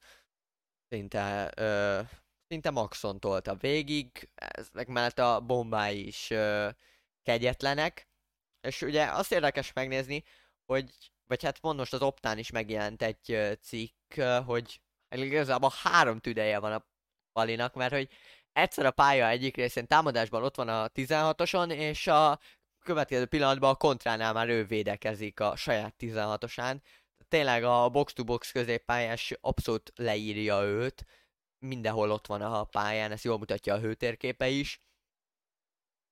szinte, ö, szinte maxon tolta végig, ez meg mellett a bombái is ö, kegyetlenek. És ugye azt érdekes megnézni, hogy, vagy hát mond most az Optán is megjelent egy ö, cikk, ö, hogy igazából három tüdeje van a Palinak, mert hogy egyszer a pálya egyik részén támadásban ott van a 16-oson, és a következő pillanatban a kontránál már ő védekezik a saját 16-osán. Tényleg a box-to-box középpályás abszolút leírja őt, mindenhol ott van a pályán, ezt jól mutatja a hőtérképe is.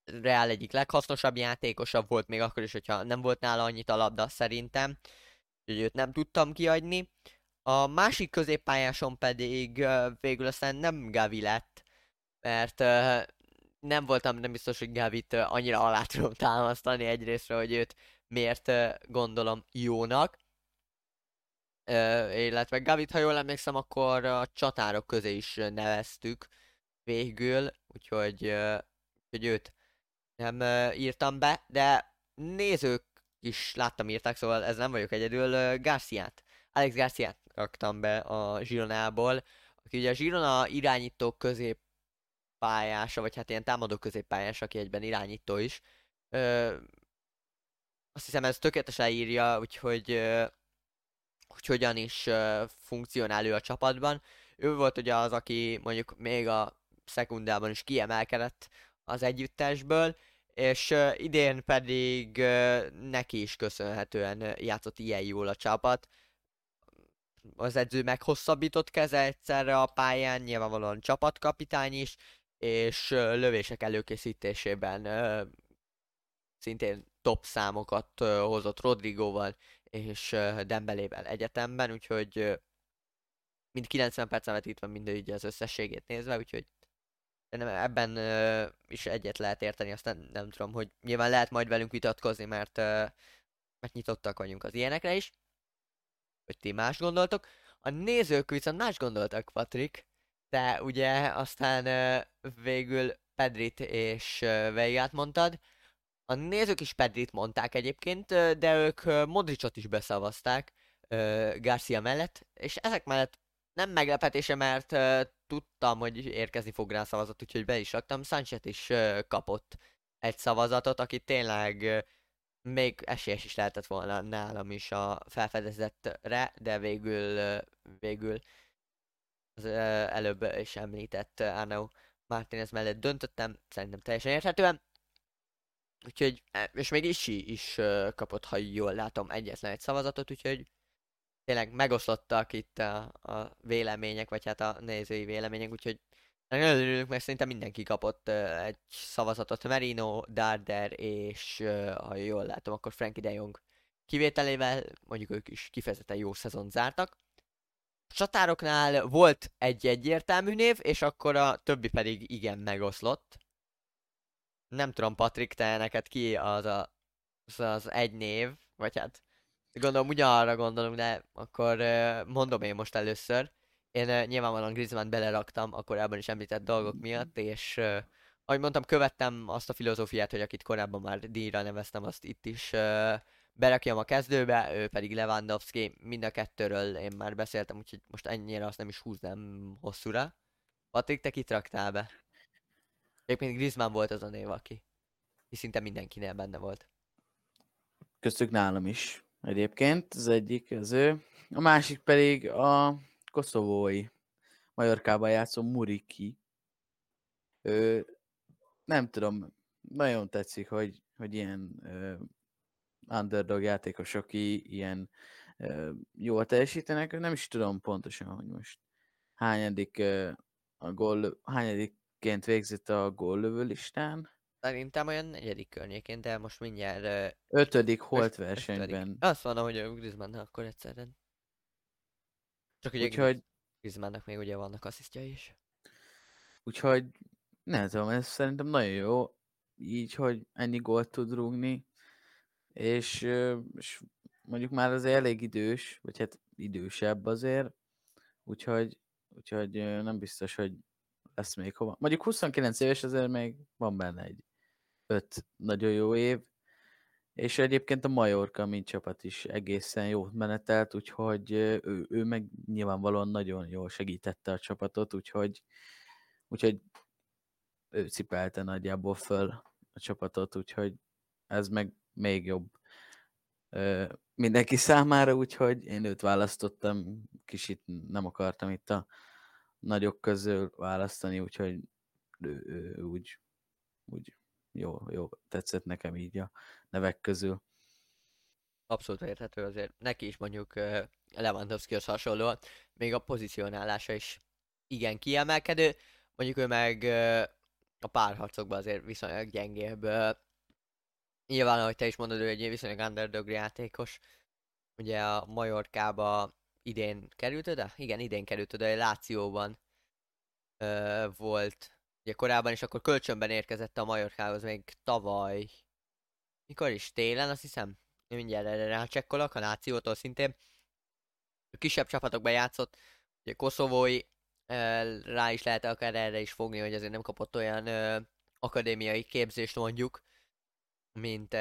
Reál egyik leghasznosabb játékosabb volt még akkor is, hogyha nem volt nála annyit a labda szerintem, hogy őt nem tudtam kiadni. A másik középpályáson pedig végül aztán nem Gavi lett, mert nem voltam nem biztos, hogy Gavit annyira alá tudom támasztani egyrésztről, hogy őt miért gondolom jónak. Illetve Gavit, ha jól emlékszem, akkor a csatárok közé is neveztük végül, úgyhogy, hogy őt nem írtam be, de nézők is láttam írták, szóval ez nem vagyok egyedül. Garciát, Alex Garciát raktam be a Zsironából, aki ugye a Zsirona irányítók közép pályása, vagy hát ilyen támadó középpályás, aki egyben irányító is. Ö, azt hiszem ez tökéletesen írja, úgyhogy hogy hogyan is ö, funkcionál ő a csapatban. Ő volt ugye az, aki mondjuk még a szekundában is kiemelkedett az együttesből, és ö, idén pedig ö, neki is köszönhetően játszott ilyen jól a csapat. Az edző meghosszabbított keze egyszerre a pályán, nyilvánvalóan csapatkapitány is, és lövések előkészítésében szintén top számokat hozott Rodrigoval és Dembelével egyetemben, úgyhogy mind 90 percen vetítve így az összességét nézve, úgyhogy nem, ebben is egyet lehet érteni, aztán nem tudom, hogy nyilván lehet majd velünk vitatkozni, mert, mert nyitottak vagyunk az ilyenekre is, hogy ti más gondoltok. A nézők viszont más gondoltak, Patrik, te ugye aztán végül Pedrit és Veigát mondtad. A nézők is Pedrit mondták egyébként, de ők Modricot is beszavazták Garcia mellett, és ezek mellett nem meglepetése, mert tudtam, hogy érkezni fog rá szavazat, úgyhogy be is raktam. Sanchez is kapott egy szavazatot, aki tényleg még esélyes is lehetett volna nálam is a felfedezettre, de végül, végül az előbb is említett Arnau Martinez mellett döntöttem, szerintem teljesen érthetően. Úgyhogy, e, és még Isi is kapott, ha jól látom, egyetlen egy szavazatot, úgyhogy tényleg megoszlottak itt a, a vélemények, vagy hát a nézői vélemények, úgyhogy nagyon örülünk, mert szerintem mindenki kapott uh, egy szavazatot. Merino, Darder és uh, ha jól látom, akkor Frankie de Jong kivételével mondjuk ők is kifejezetten jó szezon zártak. A csatároknál volt egy egyértelmű név, és akkor a többi pedig igen megoszlott. Nem tudom, Patrik, te neked ki az a, az, az egy név, vagy hát gondolom ugyanarra gondolunk, de akkor mondom én most először. Én nyilvánvalóan Griezmann beleraktam a korábban is említett dolgok miatt, és ahogy mondtam, követtem azt a filozófiát, hogy akit korábban már díjra neveztem, azt itt is berakjam a kezdőbe, ő pedig Lewandowski, mind a kettőről én már beszéltem, úgyhogy most ennyire azt nem is húznám hosszúra. Patrik, te kit raktál be? Egyébként Griezmann volt az a név, aki szinte mindenkinél benne volt. Köztük nálam is egyébként, az egyik az ő. A másik pedig a koszovói Majorkában játszó Muriki. Ő, nem tudom, nagyon tetszik, hogy, hogy ilyen underdog játékosok, aki ilyen uh, jól teljesítenek, nem is tudom pontosan, hogy most hányadik uh, a gól, hányadikként végzett a góllövő listán. Szerintem olyan negyedik környékén, de most mindjárt... Ötödik holt versenyben. Ötödik. Azt mondom, hogy Griezmann akkor egyszerre. Csak ugye Úgyhogy... Griezmannnak még ugye vannak asszisztjai is. Úgyhogy nem tudom, ez szerintem nagyon jó, így, hogy ennyi gólt tud rúgni és, és mondjuk már azért elég idős, vagy hát idősebb azért, úgyhogy, úgyhogy nem biztos, hogy lesz még hova. Mondjuk 29 éves azért még van benne egy öt nagyon jó év, és egyébként a Majorka, mint csapat is egészen jó menetelt, úgyhogy ő, ő meg nyilvánvalóan nagyon jól segítette a csapatot, úgyhogy, úgyhogy ő cipelte nagyjából föl a csapatot, úgyhogy ez meg még jobb mindenki számára, úgyhogy én őt választottam, kicsit nem akartam itt a nagyok közül választani, úgyhogy ő, ő, úgy, úgy jó, jó, tetszett nekem így a nevek közül. Abszolút érthető azért. Neki is mondjuk Lewandowskihoz hasonlóan, még a pozícionálása is igen kiemelkedő, mondjuk ő meg a párharcokban azért viszonylag gyengébb Nyilván, ahogy te is mondod, ő egy viszonylag underdog játékos. Ugye a Majorkába idén került oda? Igen, idén került oda, Lációban ö, volt. Ugye korábban is akkor kölcsönben érkezett a Majorkához még tavaly. Mikor is? Télen, azt hiszem. Mindjárt erre rácsekkolok, a Lációtól szintén. A kisebb csapatokban játszott. Ugye Koszovói rá is lehet akár erre is fogni, hogy azért nem kapott olyan ö, akadémiai képzést mondjuk, mint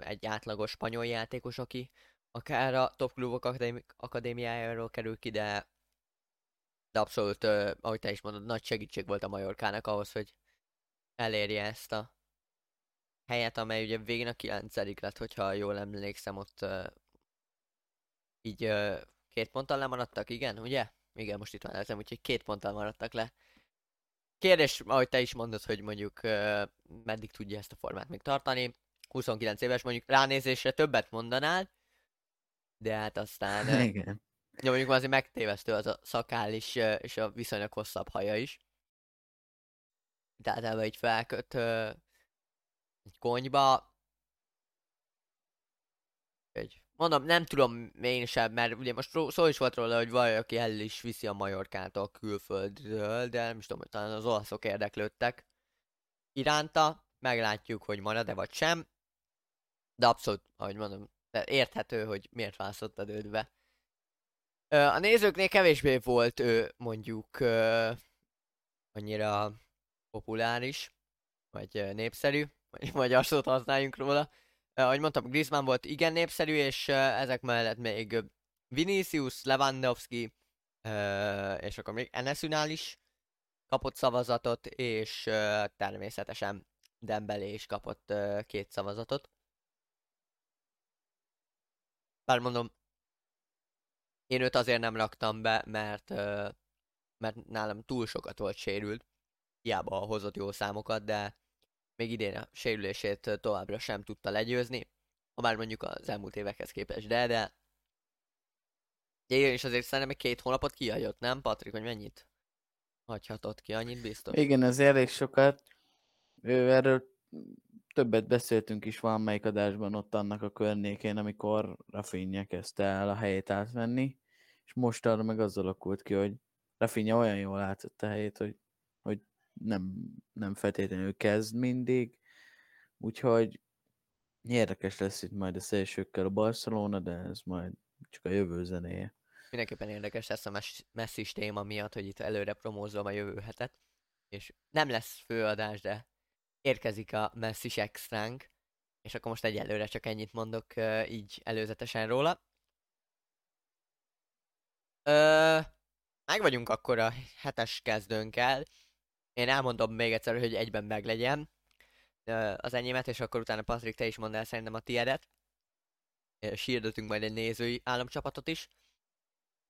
egy átlagos spanyol játékos, aki akár a top klubok akadémiájáról kerül ki, de, de abszolút, ahogy te is mondod, nagy segítség volt a Majorkának ahhoz, hogy elérje ezt a helyet, amely ugye végén a kilencedik lett, hogyha jól emlékszem, ott így két ponttal lemaradtak, igen, ugye? Igen, most itt van ezem, úgyhogy két ponttal maradtak le. Kérdés, ahogy te is mondod, hogy mondjuk meddig tudja ezt a formát még tartani. 29 éves, mondjuk ránézésre többet mondanál, de hát aztán... Igen. Ja, mondjuk azért megtévesztő az a szakál is, és a viszonylag hosszabb haja is. Tehát ebbe így felköt egy konyba. Egy, mondom, nem tudom én sem, mert ugye most szó is volt róla, hogy valaki el is viszi a Majorkát a külföldről, de nem is tudom, hogy talán az olaszok érdeklődtek iránta. Meglátjuk, hogy marad-e vagy sem. De abszolút, ahogy mondom, de érthető, hogy miért választottad őt be. A nézőknél kevésbé volt ő mondjuk annyira populáris, vagy népszerű, vagy magyar szót használjunk róla. Ahogy mondtam, Griezmann volt igen népszerű, és ezek mellett még Vinicius, Lewandowski, és akkor még Enesünál is kapott szavazatot, és természetesen Dembele is kapott két szavazatot. Bár mondom, én őt azért nem raktam be, mert, mert nálam túl sokat volt sérült. Hiába hozott jó számokat, de még idén a sérülését továbbra sem tudta legyőzni. Ha már mondjuk az elmúlt évekhez képest, de, de igen, és azért szerintem két hónapot kihagyott, nem Patrik, hogy mennyit hagyhatott ki, annyit biztos? Igen, ez elég sokat. Ő erről többet beszéltünk is valamelyik adásban ott annak a környékén, amikor Rafinha kezdte el a helyét átvenni, és most arra meg az alakult ki, hogy Rafinha olyan jól látszott a helyét, hogy, hogy nem, nem feltétlenül kezd mindig, úgyhogy érdekes lesz itt majd a szélsőkkel a Barcelona, de ez majd csak a jövő zenéje. Mindenképpen érdekes lesz a messzi téma miatt, hogy itt előre promózom a jövő hetet, és nem lesz főadás, de érkezik a messzi extránk, és akkor most egyelőre csak ennyit mondok uh, így előzetesen róla. Ö, meg vagyunk akkor a hetes kezdőnkkel. Én elmondom még egyszer, hogy egyben meglegyen az enyémet, és akkor utána Patrik, te is mondd el szerintem a tiedet. Sírdötünk majd egy nézői államcsapatot is.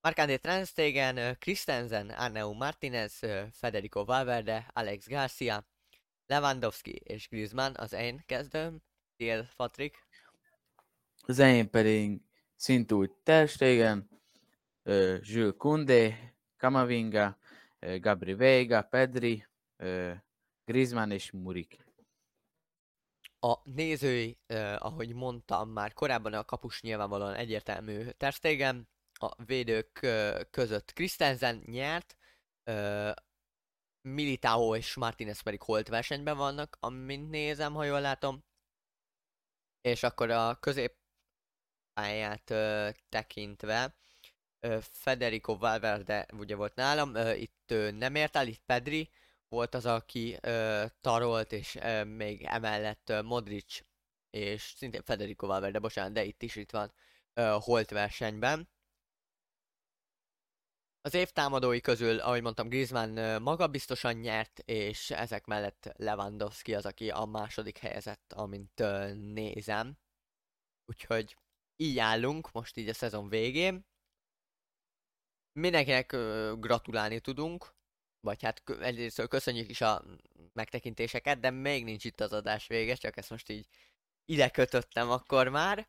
Markandé Transtegen, Christensen, Arneu Martinez, Federico Valverde, Alex Garcia, Lewandowski és Griezmann az én kezdőm. Tiéd, Patrik? Az enyém pedig szintúgy Ter Stegen, uh, Jules Koundé, Kamavinga, Gabri Veiga, Pedri, Griezmann és Murik. A nézői, uh, ahogy mondtam már korábban, a kapus nyilvánvalóan egyértelmű Ter Stegen, a védők uh, között Christensen nyert, uh, Militao és Martinez pedig holt versenyben vannak, amint nézem, ha jól látom. És akkor a középpályát uh, tekintve Federico Valverde ugye volt nálam, itt nem ért el, itt Pedri volt az, aki tarolt, és még emellett Modric és szintén Federico Valverde, bocsánat, de itt is itt van Holt versenyben. Az év támadói közül, ahogy mondtam, Griezmann magabiztosan nyert, és ezek mellett Lewandowski az, aki a második helyezett, amint nézem. Úgyhogy így állunk most így a szezon végén mindenkinek gratulálni tudunk, vagy hát egyrészt köszönjük is a megtekintéseket, de még nincs itt az adás vége, csak ezt most így ide kötöttem akkor már.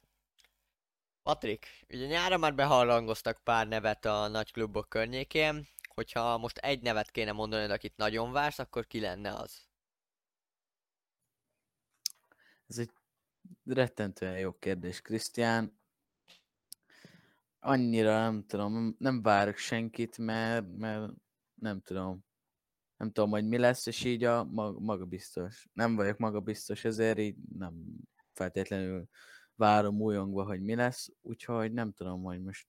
Patrik, ugye nyára már beharangoztak pár nevet a nagy klubok környékén, hogyha most egy nevet kéne mondani, akit nagyon vársz, akkor ki lenne az? Ez egy rettentően jó kérdés, Krisztián annyira nem tudom, nem várok senkit, mert, mert nem tudom. Nem tudom, hogy mi lesz, és így a maga biztos. Nem vagyok maga biztos, ezért így nem feltétlenül várom újongva, hogy mi lesz, úgyhogy nem tudom, hogy most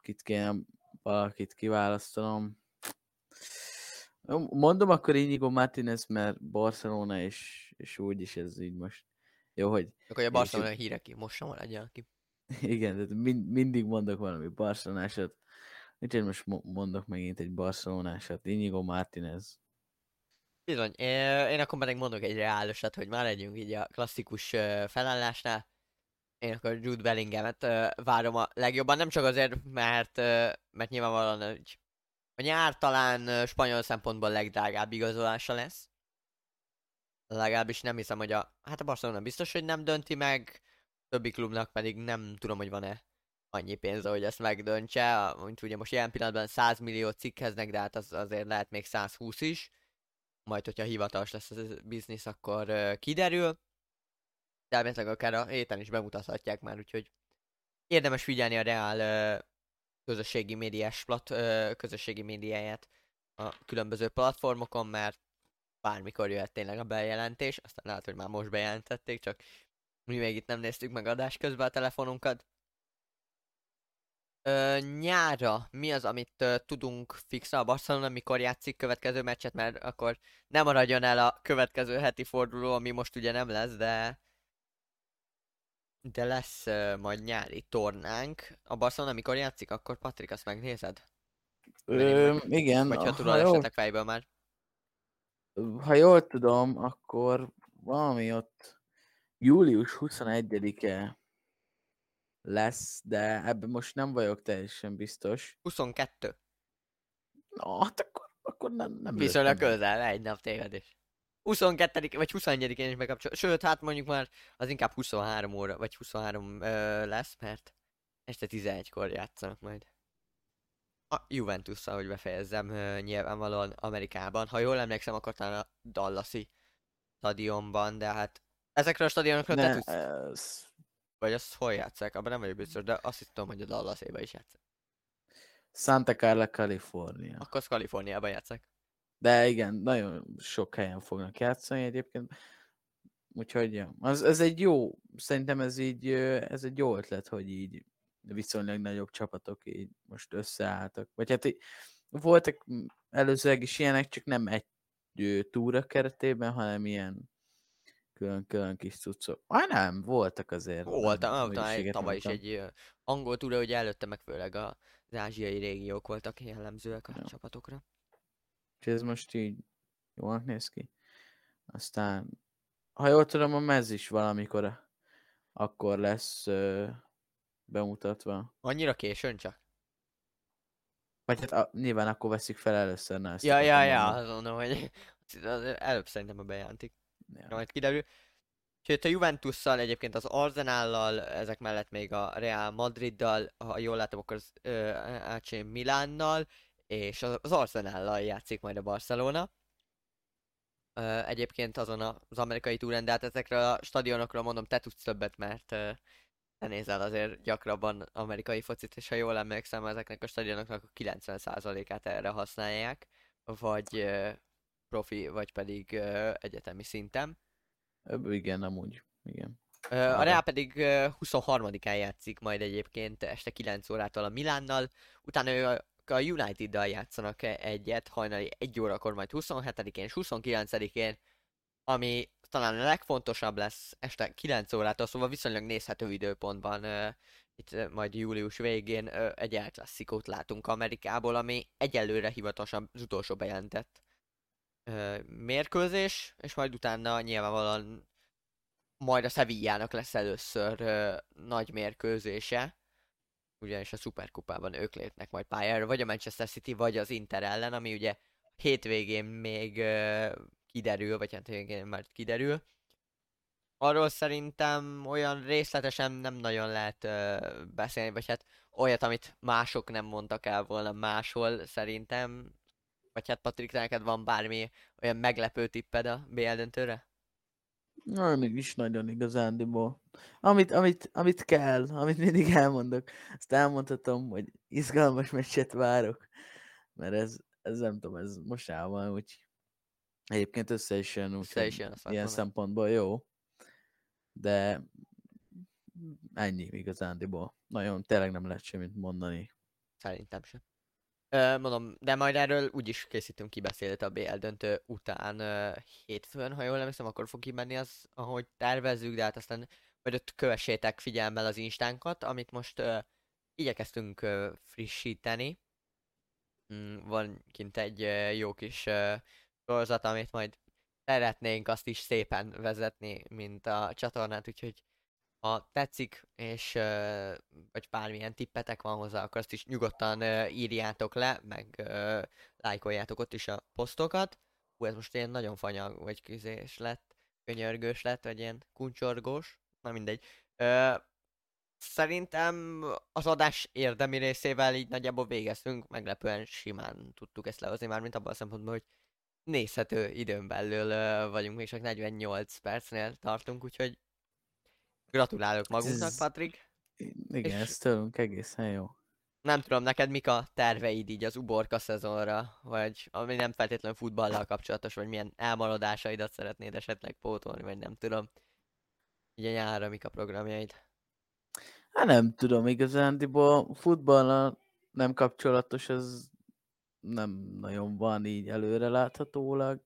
kit kéne valakit kiválasztanom. Mondom akkor Inigo Martinez, mert Barcelona, és, és úgyis ez így most jó, hogy... Akkor a Barcelona hírek most sem maradjon ki. Igen, tehát mind, mindig mondok valami barcelonásat. Úgyhogy most mondok megint egy barcelonásat. Inigo Martinez. Bizony. Én akkor pedig mondok egy reálosat, hogy már legyünk így a klasszikus felállásnál. Én akkor Jude Bellinghamet várom a legjobban, nem csak azért, mert, mert nyilvánvalóan hogy a nyár talán spanyol szempontból legdrágább igazolása lesz. Legalábbis nem hiszem, hogy a... Hát a Barcelona biztos, hogy nem dönti meg többi klubnak pedig nem tudom, hogy van-e annyi pénz, hogy ezt megdöntse, mint ugye most ilyen pillanatban 100 millió cikkeznek, de hát az azért lehet még 120 is. Majd, hogyha hivatalos lesz a biznisz, akkor uh, kiderül. De elméletileg akár a héten is bemutathatják már, úgyhogy érdemes figyelni a Real uh, közösségi médiás plat, uh, közösségi médiáját a különböző platformokon, mert bármikor jöhet tényleg a bejelentés, aztán lehet, hogy már most bejelentették, csak mi még itt nem néztük meg adás közben a telefonunkat. Ö, nyára mi az, amit ö, tudunk fixra a Barcelona, mikor játszik következő meccset, mert akkor nem maradjon el a következő heti forduló, ami most ugye nem lesz, de de lesz ö, majd nyári tornánk. A Barcelona mikor játszik, akkor Patrik, azt megnézed? Ö, meg... igen. Vagy ha tudod esetek fejből már. Ha jól tudom, akkor valami ott július 21-e lesz, de ebben most nem vagyok teljesen biztos. 22. Na, hát akkor, akkor nem, nem Viszonylag közel, egy nap téged is. 22 vagy 21-én is megkapcsol. Sőt, hát mondjuk már az inkább 23 óra, vagy 23 ö, lesz, mert este 11-kor játszanak majd. A juventus hogy befejezzem, ö, nyilvánvalóan Amerikában. Ha jól emlékszem, akkor talán a Dallasi stadionban, de hát ezekre a stadionokra te Ne, tudsz, ez... vagy azt hol játszák, abban nem vagyok biztos, de azt hiszem, hogy a dallas is játszák. Santa Carla, California. Akkor az Kaliforniában játszák. De igen, nagyon sok helyen fognak játszani egyébként. Úgyhogy ja, az, ez egy jó, szerintem ez így, ez egy jó ötlet, hogy így viszonylag nagyobb csapatok így most összeálltak. Vagy hát így, voltak előzőleg is ilyenek, csak nem egy túra keretében, hanem ilyen külön-külön kis cuccok. Ah nem, voltak azért. Volt, nem, talán hülyeséget tavaly is egy angol túra, hogy előtte meg főleg az ázsiai régiók voltak jellemzőek a Ja. csapatokra. Úgyhogy ez most így jól néz ki. Aztán, ha jól tudom, a mez is valamikor akkor lesz ö, bemutatva. Annyira későn csak? Vagy hát a, nyilván akkor veszik fel először, na ezt Ja, ja, ja, azt mondom, hogy előbb szerintem a bejelentik. Ja. majd kiderül. Sőt, a Juventusszal, egyébként az Arsenállal, ezek mellett még a Real Madriddal, ha jól látom, akkor az ö, Milánnal, és az, Arsenállal játszik majd a Barcelona. Ö, egyébként azon az amerikai túren, de hát ezekről a stadionokról mondom, te tudsz többet, mert ö, te nézel azért gyakrabban amerikai focit, és ha jól emlékszem, ezeknek a stadionoknak a 90%-át erre használják, vagy profi, vagy pedig ö, egyetemi szinten. Ö, Igen, amúgy. Igen. Ö, A. Real pedig ö, 23-án játszik majd egyébként este 9 órától a Milánnal, utána ő a a United-dal játszanak e- egyet, hajnali 1 órakor, majd 27-én és 29-én, ami talán a legfontosabb lesz este 9 órától, szóval viszonylag nézhető időpontban. ö, Itt ö, majd július végén ö, egy El Classicót látunk Amerikából, ami egyelőre hivatalosan az utolsó bejelentett ö, mérkőzés, és majd utána nyilvánvalóan majd a Sevillának lesz először ö, nagy mérkőzése, ugyanis a Superkupában ők lépnek majd pályára, vagy a Manchester City, vagy az Inter ellen, ami ugye hétvégén még ö, kiderül, vagy hát végén már kiderül. Arról szerintem olyan részletesen nem nagyon lehet ö, beszélni, vagy hát olyat, amit mások nem mondtak el volna máshol szerintem. Vagy hát Patrik, neked van bármi olyan meglepő tipped a BL döntőre? Na, még is nagyon igazándiból. Amit, amit, amit kell, amit mindig elmondok, azt elmondhatom, hogy izgalmas meccset várok, mert ez, ez nem tudom, ez mostában úgy egyébként össze is jön, Össze úgyhogy is jön, ilyen mondom. szempontból jó, de ennyi igazándiból. Nagyon tényleg nem lehet semmit mondani. Szerintem sem. Mondom, de majd erről úgyis készítünk kibeszélt a BL döntő után ö, hétfőn, ha jól emlékszem, akkor fog kimenni az, ahogy tervezzük, de hát aztán majd ott kövessétek figyelemmel az instánkat, amit most ö, igyekeztünk frissíteni. Mm, van kint egy ö, jó kis ö, sorozat, amit majd szeretnénk azt is szépen vezetni, mint a csatornát, úgyhogy ha tetszik, és vagy bármilyen tippetek van hozzá, akkor azt is nyugodtan írjátok le, meg lájkoljátok ott is a posztokat. Hú, ez most ilyen nagyon fanyag, vagy kizés lett, könyörgős lett, vagy ilyen kuncsorgós, na mindegy. Ö, szerintem az adás érdemi részével így nagyjából végeztünk, meglepően simán tudtuk ezt lehozni már, mint abban a szempontból, hogy nézhető időn belül vagyunk, még csak 48 percnél tartunk, úgyhogy gratulálok magunknak, Patrik. Igen, És- ez tőlünk egészen jó. Nem tudom, neked mik a terveid így az uborka szezonra, vagy ami nem feltétlenül futballal kapcsolatos, vagy milyen elmaradásaidat szeretnéd esetleg pótolni, vagy nem tudom. Ugye nyárra mik a programjaid? Hát nem tudom, igazándiból futballal nem kapcsolatos, ez nem nagyon van így előre láthatólag.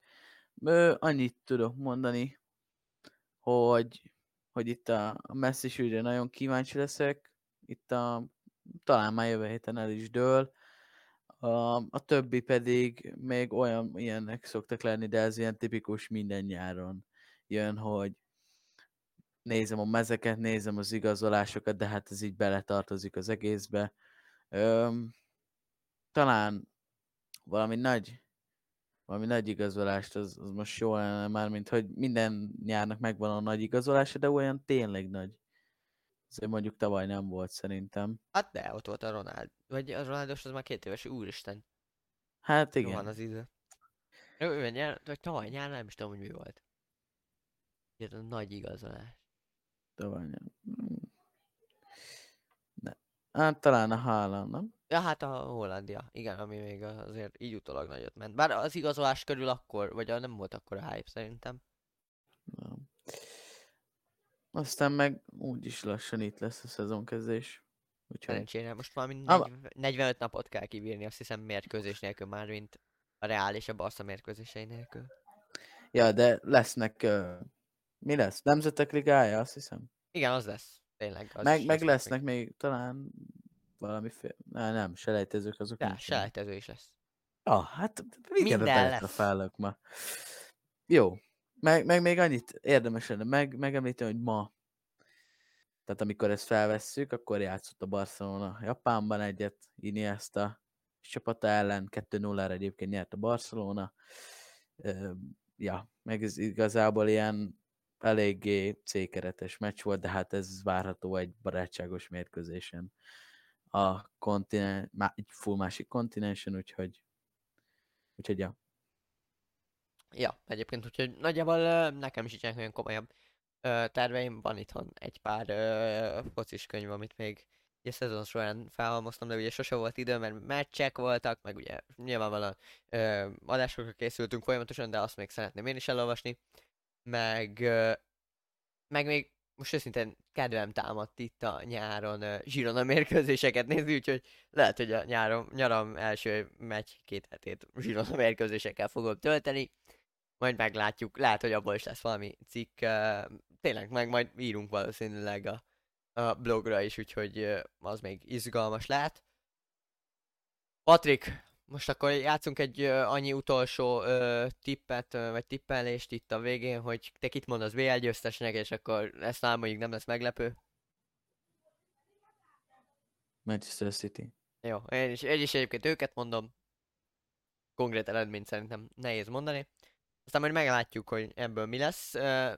Annyit tudok mondani, hogy, hogy itt a, messzis ügyre nagyon kíváncsi leszek. Itt a, talán már jövő héten el is dől. A, a többi pedig még olyan ilyenek szoktak lenni, de ez ilyen tipikus minden nyáron jön, hogy nézem a mezeket, nézem az igazolásokat, de hát ez így beletartozik az egészbe. Öm, talán valami nagy, valami nagy igazolást, az, az most jó lenne már, mint hogy minden nyárnak megvan a nagy igazolása, de olyan tényleg nagy. Azért mondjuk tavaly nem volt szerintem. Hát de, ott volt a Ronald. Vagy a Ronaldos az már két éves, úristen. Hát igen. van az idő. Ő, ő nyár, vagy tavaly nyár, nem is tudom, hogy mi volt. Ez a nagy igazolás. Tavaly. Ne. Hát talán a Haaland, nem? Ja, hát a Hollandia, igen, ami még azért így utólag nagyot ment. Bár az igazolás körül akkor, vagy a nem volt akkor a hype szerintem. Nem. Aztán meg úgyis lassan itt lesz a szezonkezdés. Úgyhogy Szerencsére most valami Ama- 40 45 napot kell kibírni, azt hiszem mérkőzés nélkül már, mint a Reál és a Barca mérkőzései nélkül. Ja, de lesznek... Uh, mi lesz? Nemzetek ligája, azt hiszem. Igen, az lesz. Tényleg. Az meg, meg lesz lesznek még talán valami fél... Ne, nem, selejtezők azok Ja, nincsenek. selejtező is lesz. Ah, hát Minden minden lesz. a fellök ma. Jó. Meg, meg még annyit érdemes lenne meg, megemlíteni, hogy ma, tehát amikor ezt felvesszük, akkor játszott a Barcelona Japánban egyet, Iniesta csapata ellen, 2-0-ra egyébként nyert a Barcelona. Ja, meg ez igazából ilyen eléggé C-keretes meccs volt, de hát ez várható egy barátságos mérkőzésen a kontinen, má, egy full másik kontinensen, úgyhogy úgyhogy ja. Ja, egyébként, úgyhogy nagyjából nekem is nincsenek olyan komolyabb ö, terveim. Van itthon egy pár ö, focis könyv, amit még ugye szezon során felhalmoztam, de ugye sose volt idő, mert meccsek voltak, meg ugye nyilvánvalóan ö, adásokra készültünk folyamatosan, de azt még szeretném én is elolvasni. Meg, ö, meg még most őszintén kedvem támadt itt a nyáron uh, Zsirona mérkőzéseket nézni, úgyhogy lehet, hogy a nyáron, nyaram első meccs két hetét Zsirona mérkőzésekkel fogom tölteni. Majd meglátjuk, lehet, hogy abból is lesz valami cikk. Uh, tényleg, meg majd írunk valószínűleg a, a blogra is, úgyhogy uh, az még izgalmas lehet. Patrik, most akkor játszunk egy uh, annyi utolsó uh, tippet, uh, vagy tippelést itt a végén, hogy te kit mondasz BL győztesnek, és akkor ezt már mondjuk nem lesz meglepő. Manchester City. Jó, én is, én is egyébként őket mondom. Konkrét eredményt szerintem nehéz mondani. Aztán majd meglátjuk, hogy ebből mi lesz. Ö,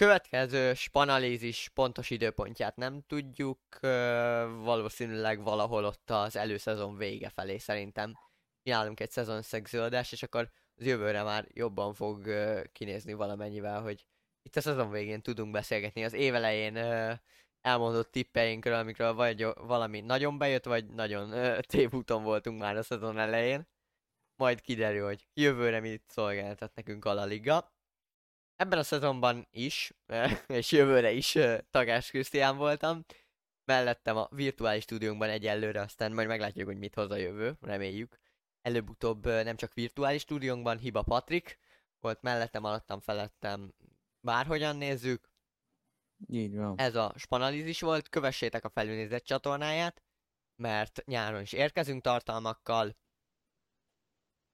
Következő spanalízis pontos időpontját nem tudjuk. Valószínűleg valahol ott az előszezon vége felé szerintem. Csinálunk egy szezonszegzőadást, és akkor az jövőre már jobban fog kinézni valamennyivel, hogy itt a szezon végén tudunk beszélgetni. Az évelején elmondott tippeinkről, amikről vagy valami nagyon bejött, vagy nagyon tévúton voltunk már a szezon elején. Majd kiderül, hogy jövőre mit szolgáltat nekünk a La Liga. Ebben a szezonban is, és jövőre is Tagás Krisztián voltam. Mellettem a virtuális stúdiónkban egyelőre, aztán majd meglátjuk, hogy mit hoz a jövő, reméljük. Előbb-utóbb nem csak virtuális stúdiónkban, Hiba Patrik volt mellettem, alattam, felettem, bárhogyan nézzük. Így van. Ez a Spanalizis volt, kövessétek a felülnézett csatornáját, mert nyáron is érkezünk tartalmakkal,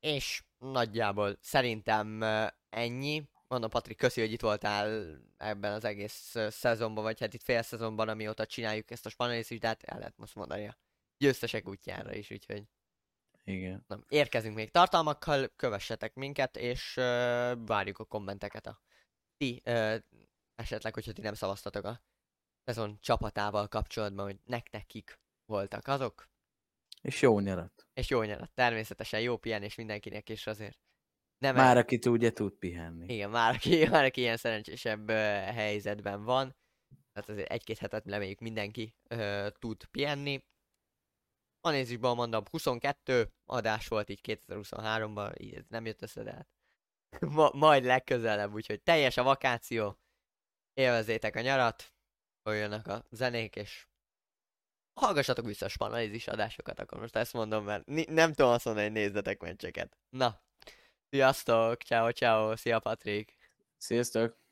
és nagyjából szerintem ennyi. Mondom, Patrik, köszi, hogy itt voltál ebben az egész szezonban, vagy hát itt fél szezonban, amióta csináljuk ezt a hát el lehet most mondani a győztesek útjára is, úgyhogy Igen. nem, érkezünk még tartalmakkal, kövessetek minket, és ö, várjuk a kommenteket a ti, ö, esetleg, hogyha ti nem szavaztatok a szezon csapatával kapcsolatban, hogy nektek kik voltak azok, És jó nyarat. és jó nyarat, természetesen jó pihenés mindenkinek, és azért nem Már aki tud, ugye tud pihenni. igen, már aki, már aki ilyen szerencsésebb ö, helyzetben van, tehát azért egy-két hetet reméljük mindenki ö, tud pihenni. A nézésben mondom, 22 adás volt így 2023-ban, így ez nem jött össze, de hát ma, majd legközelebb, úgyhogy teljes a vakáció, élvezzétek a nyarat, jönnek a zenék, és hallgassatok vissza a spanalizis adásokat, akkor most ezt mondom, mert ni- nem tudom azt mondani, hogy nézzetek meccseket. Na, sziasztok, ciao ciao, szia Patrik! Sziasztok!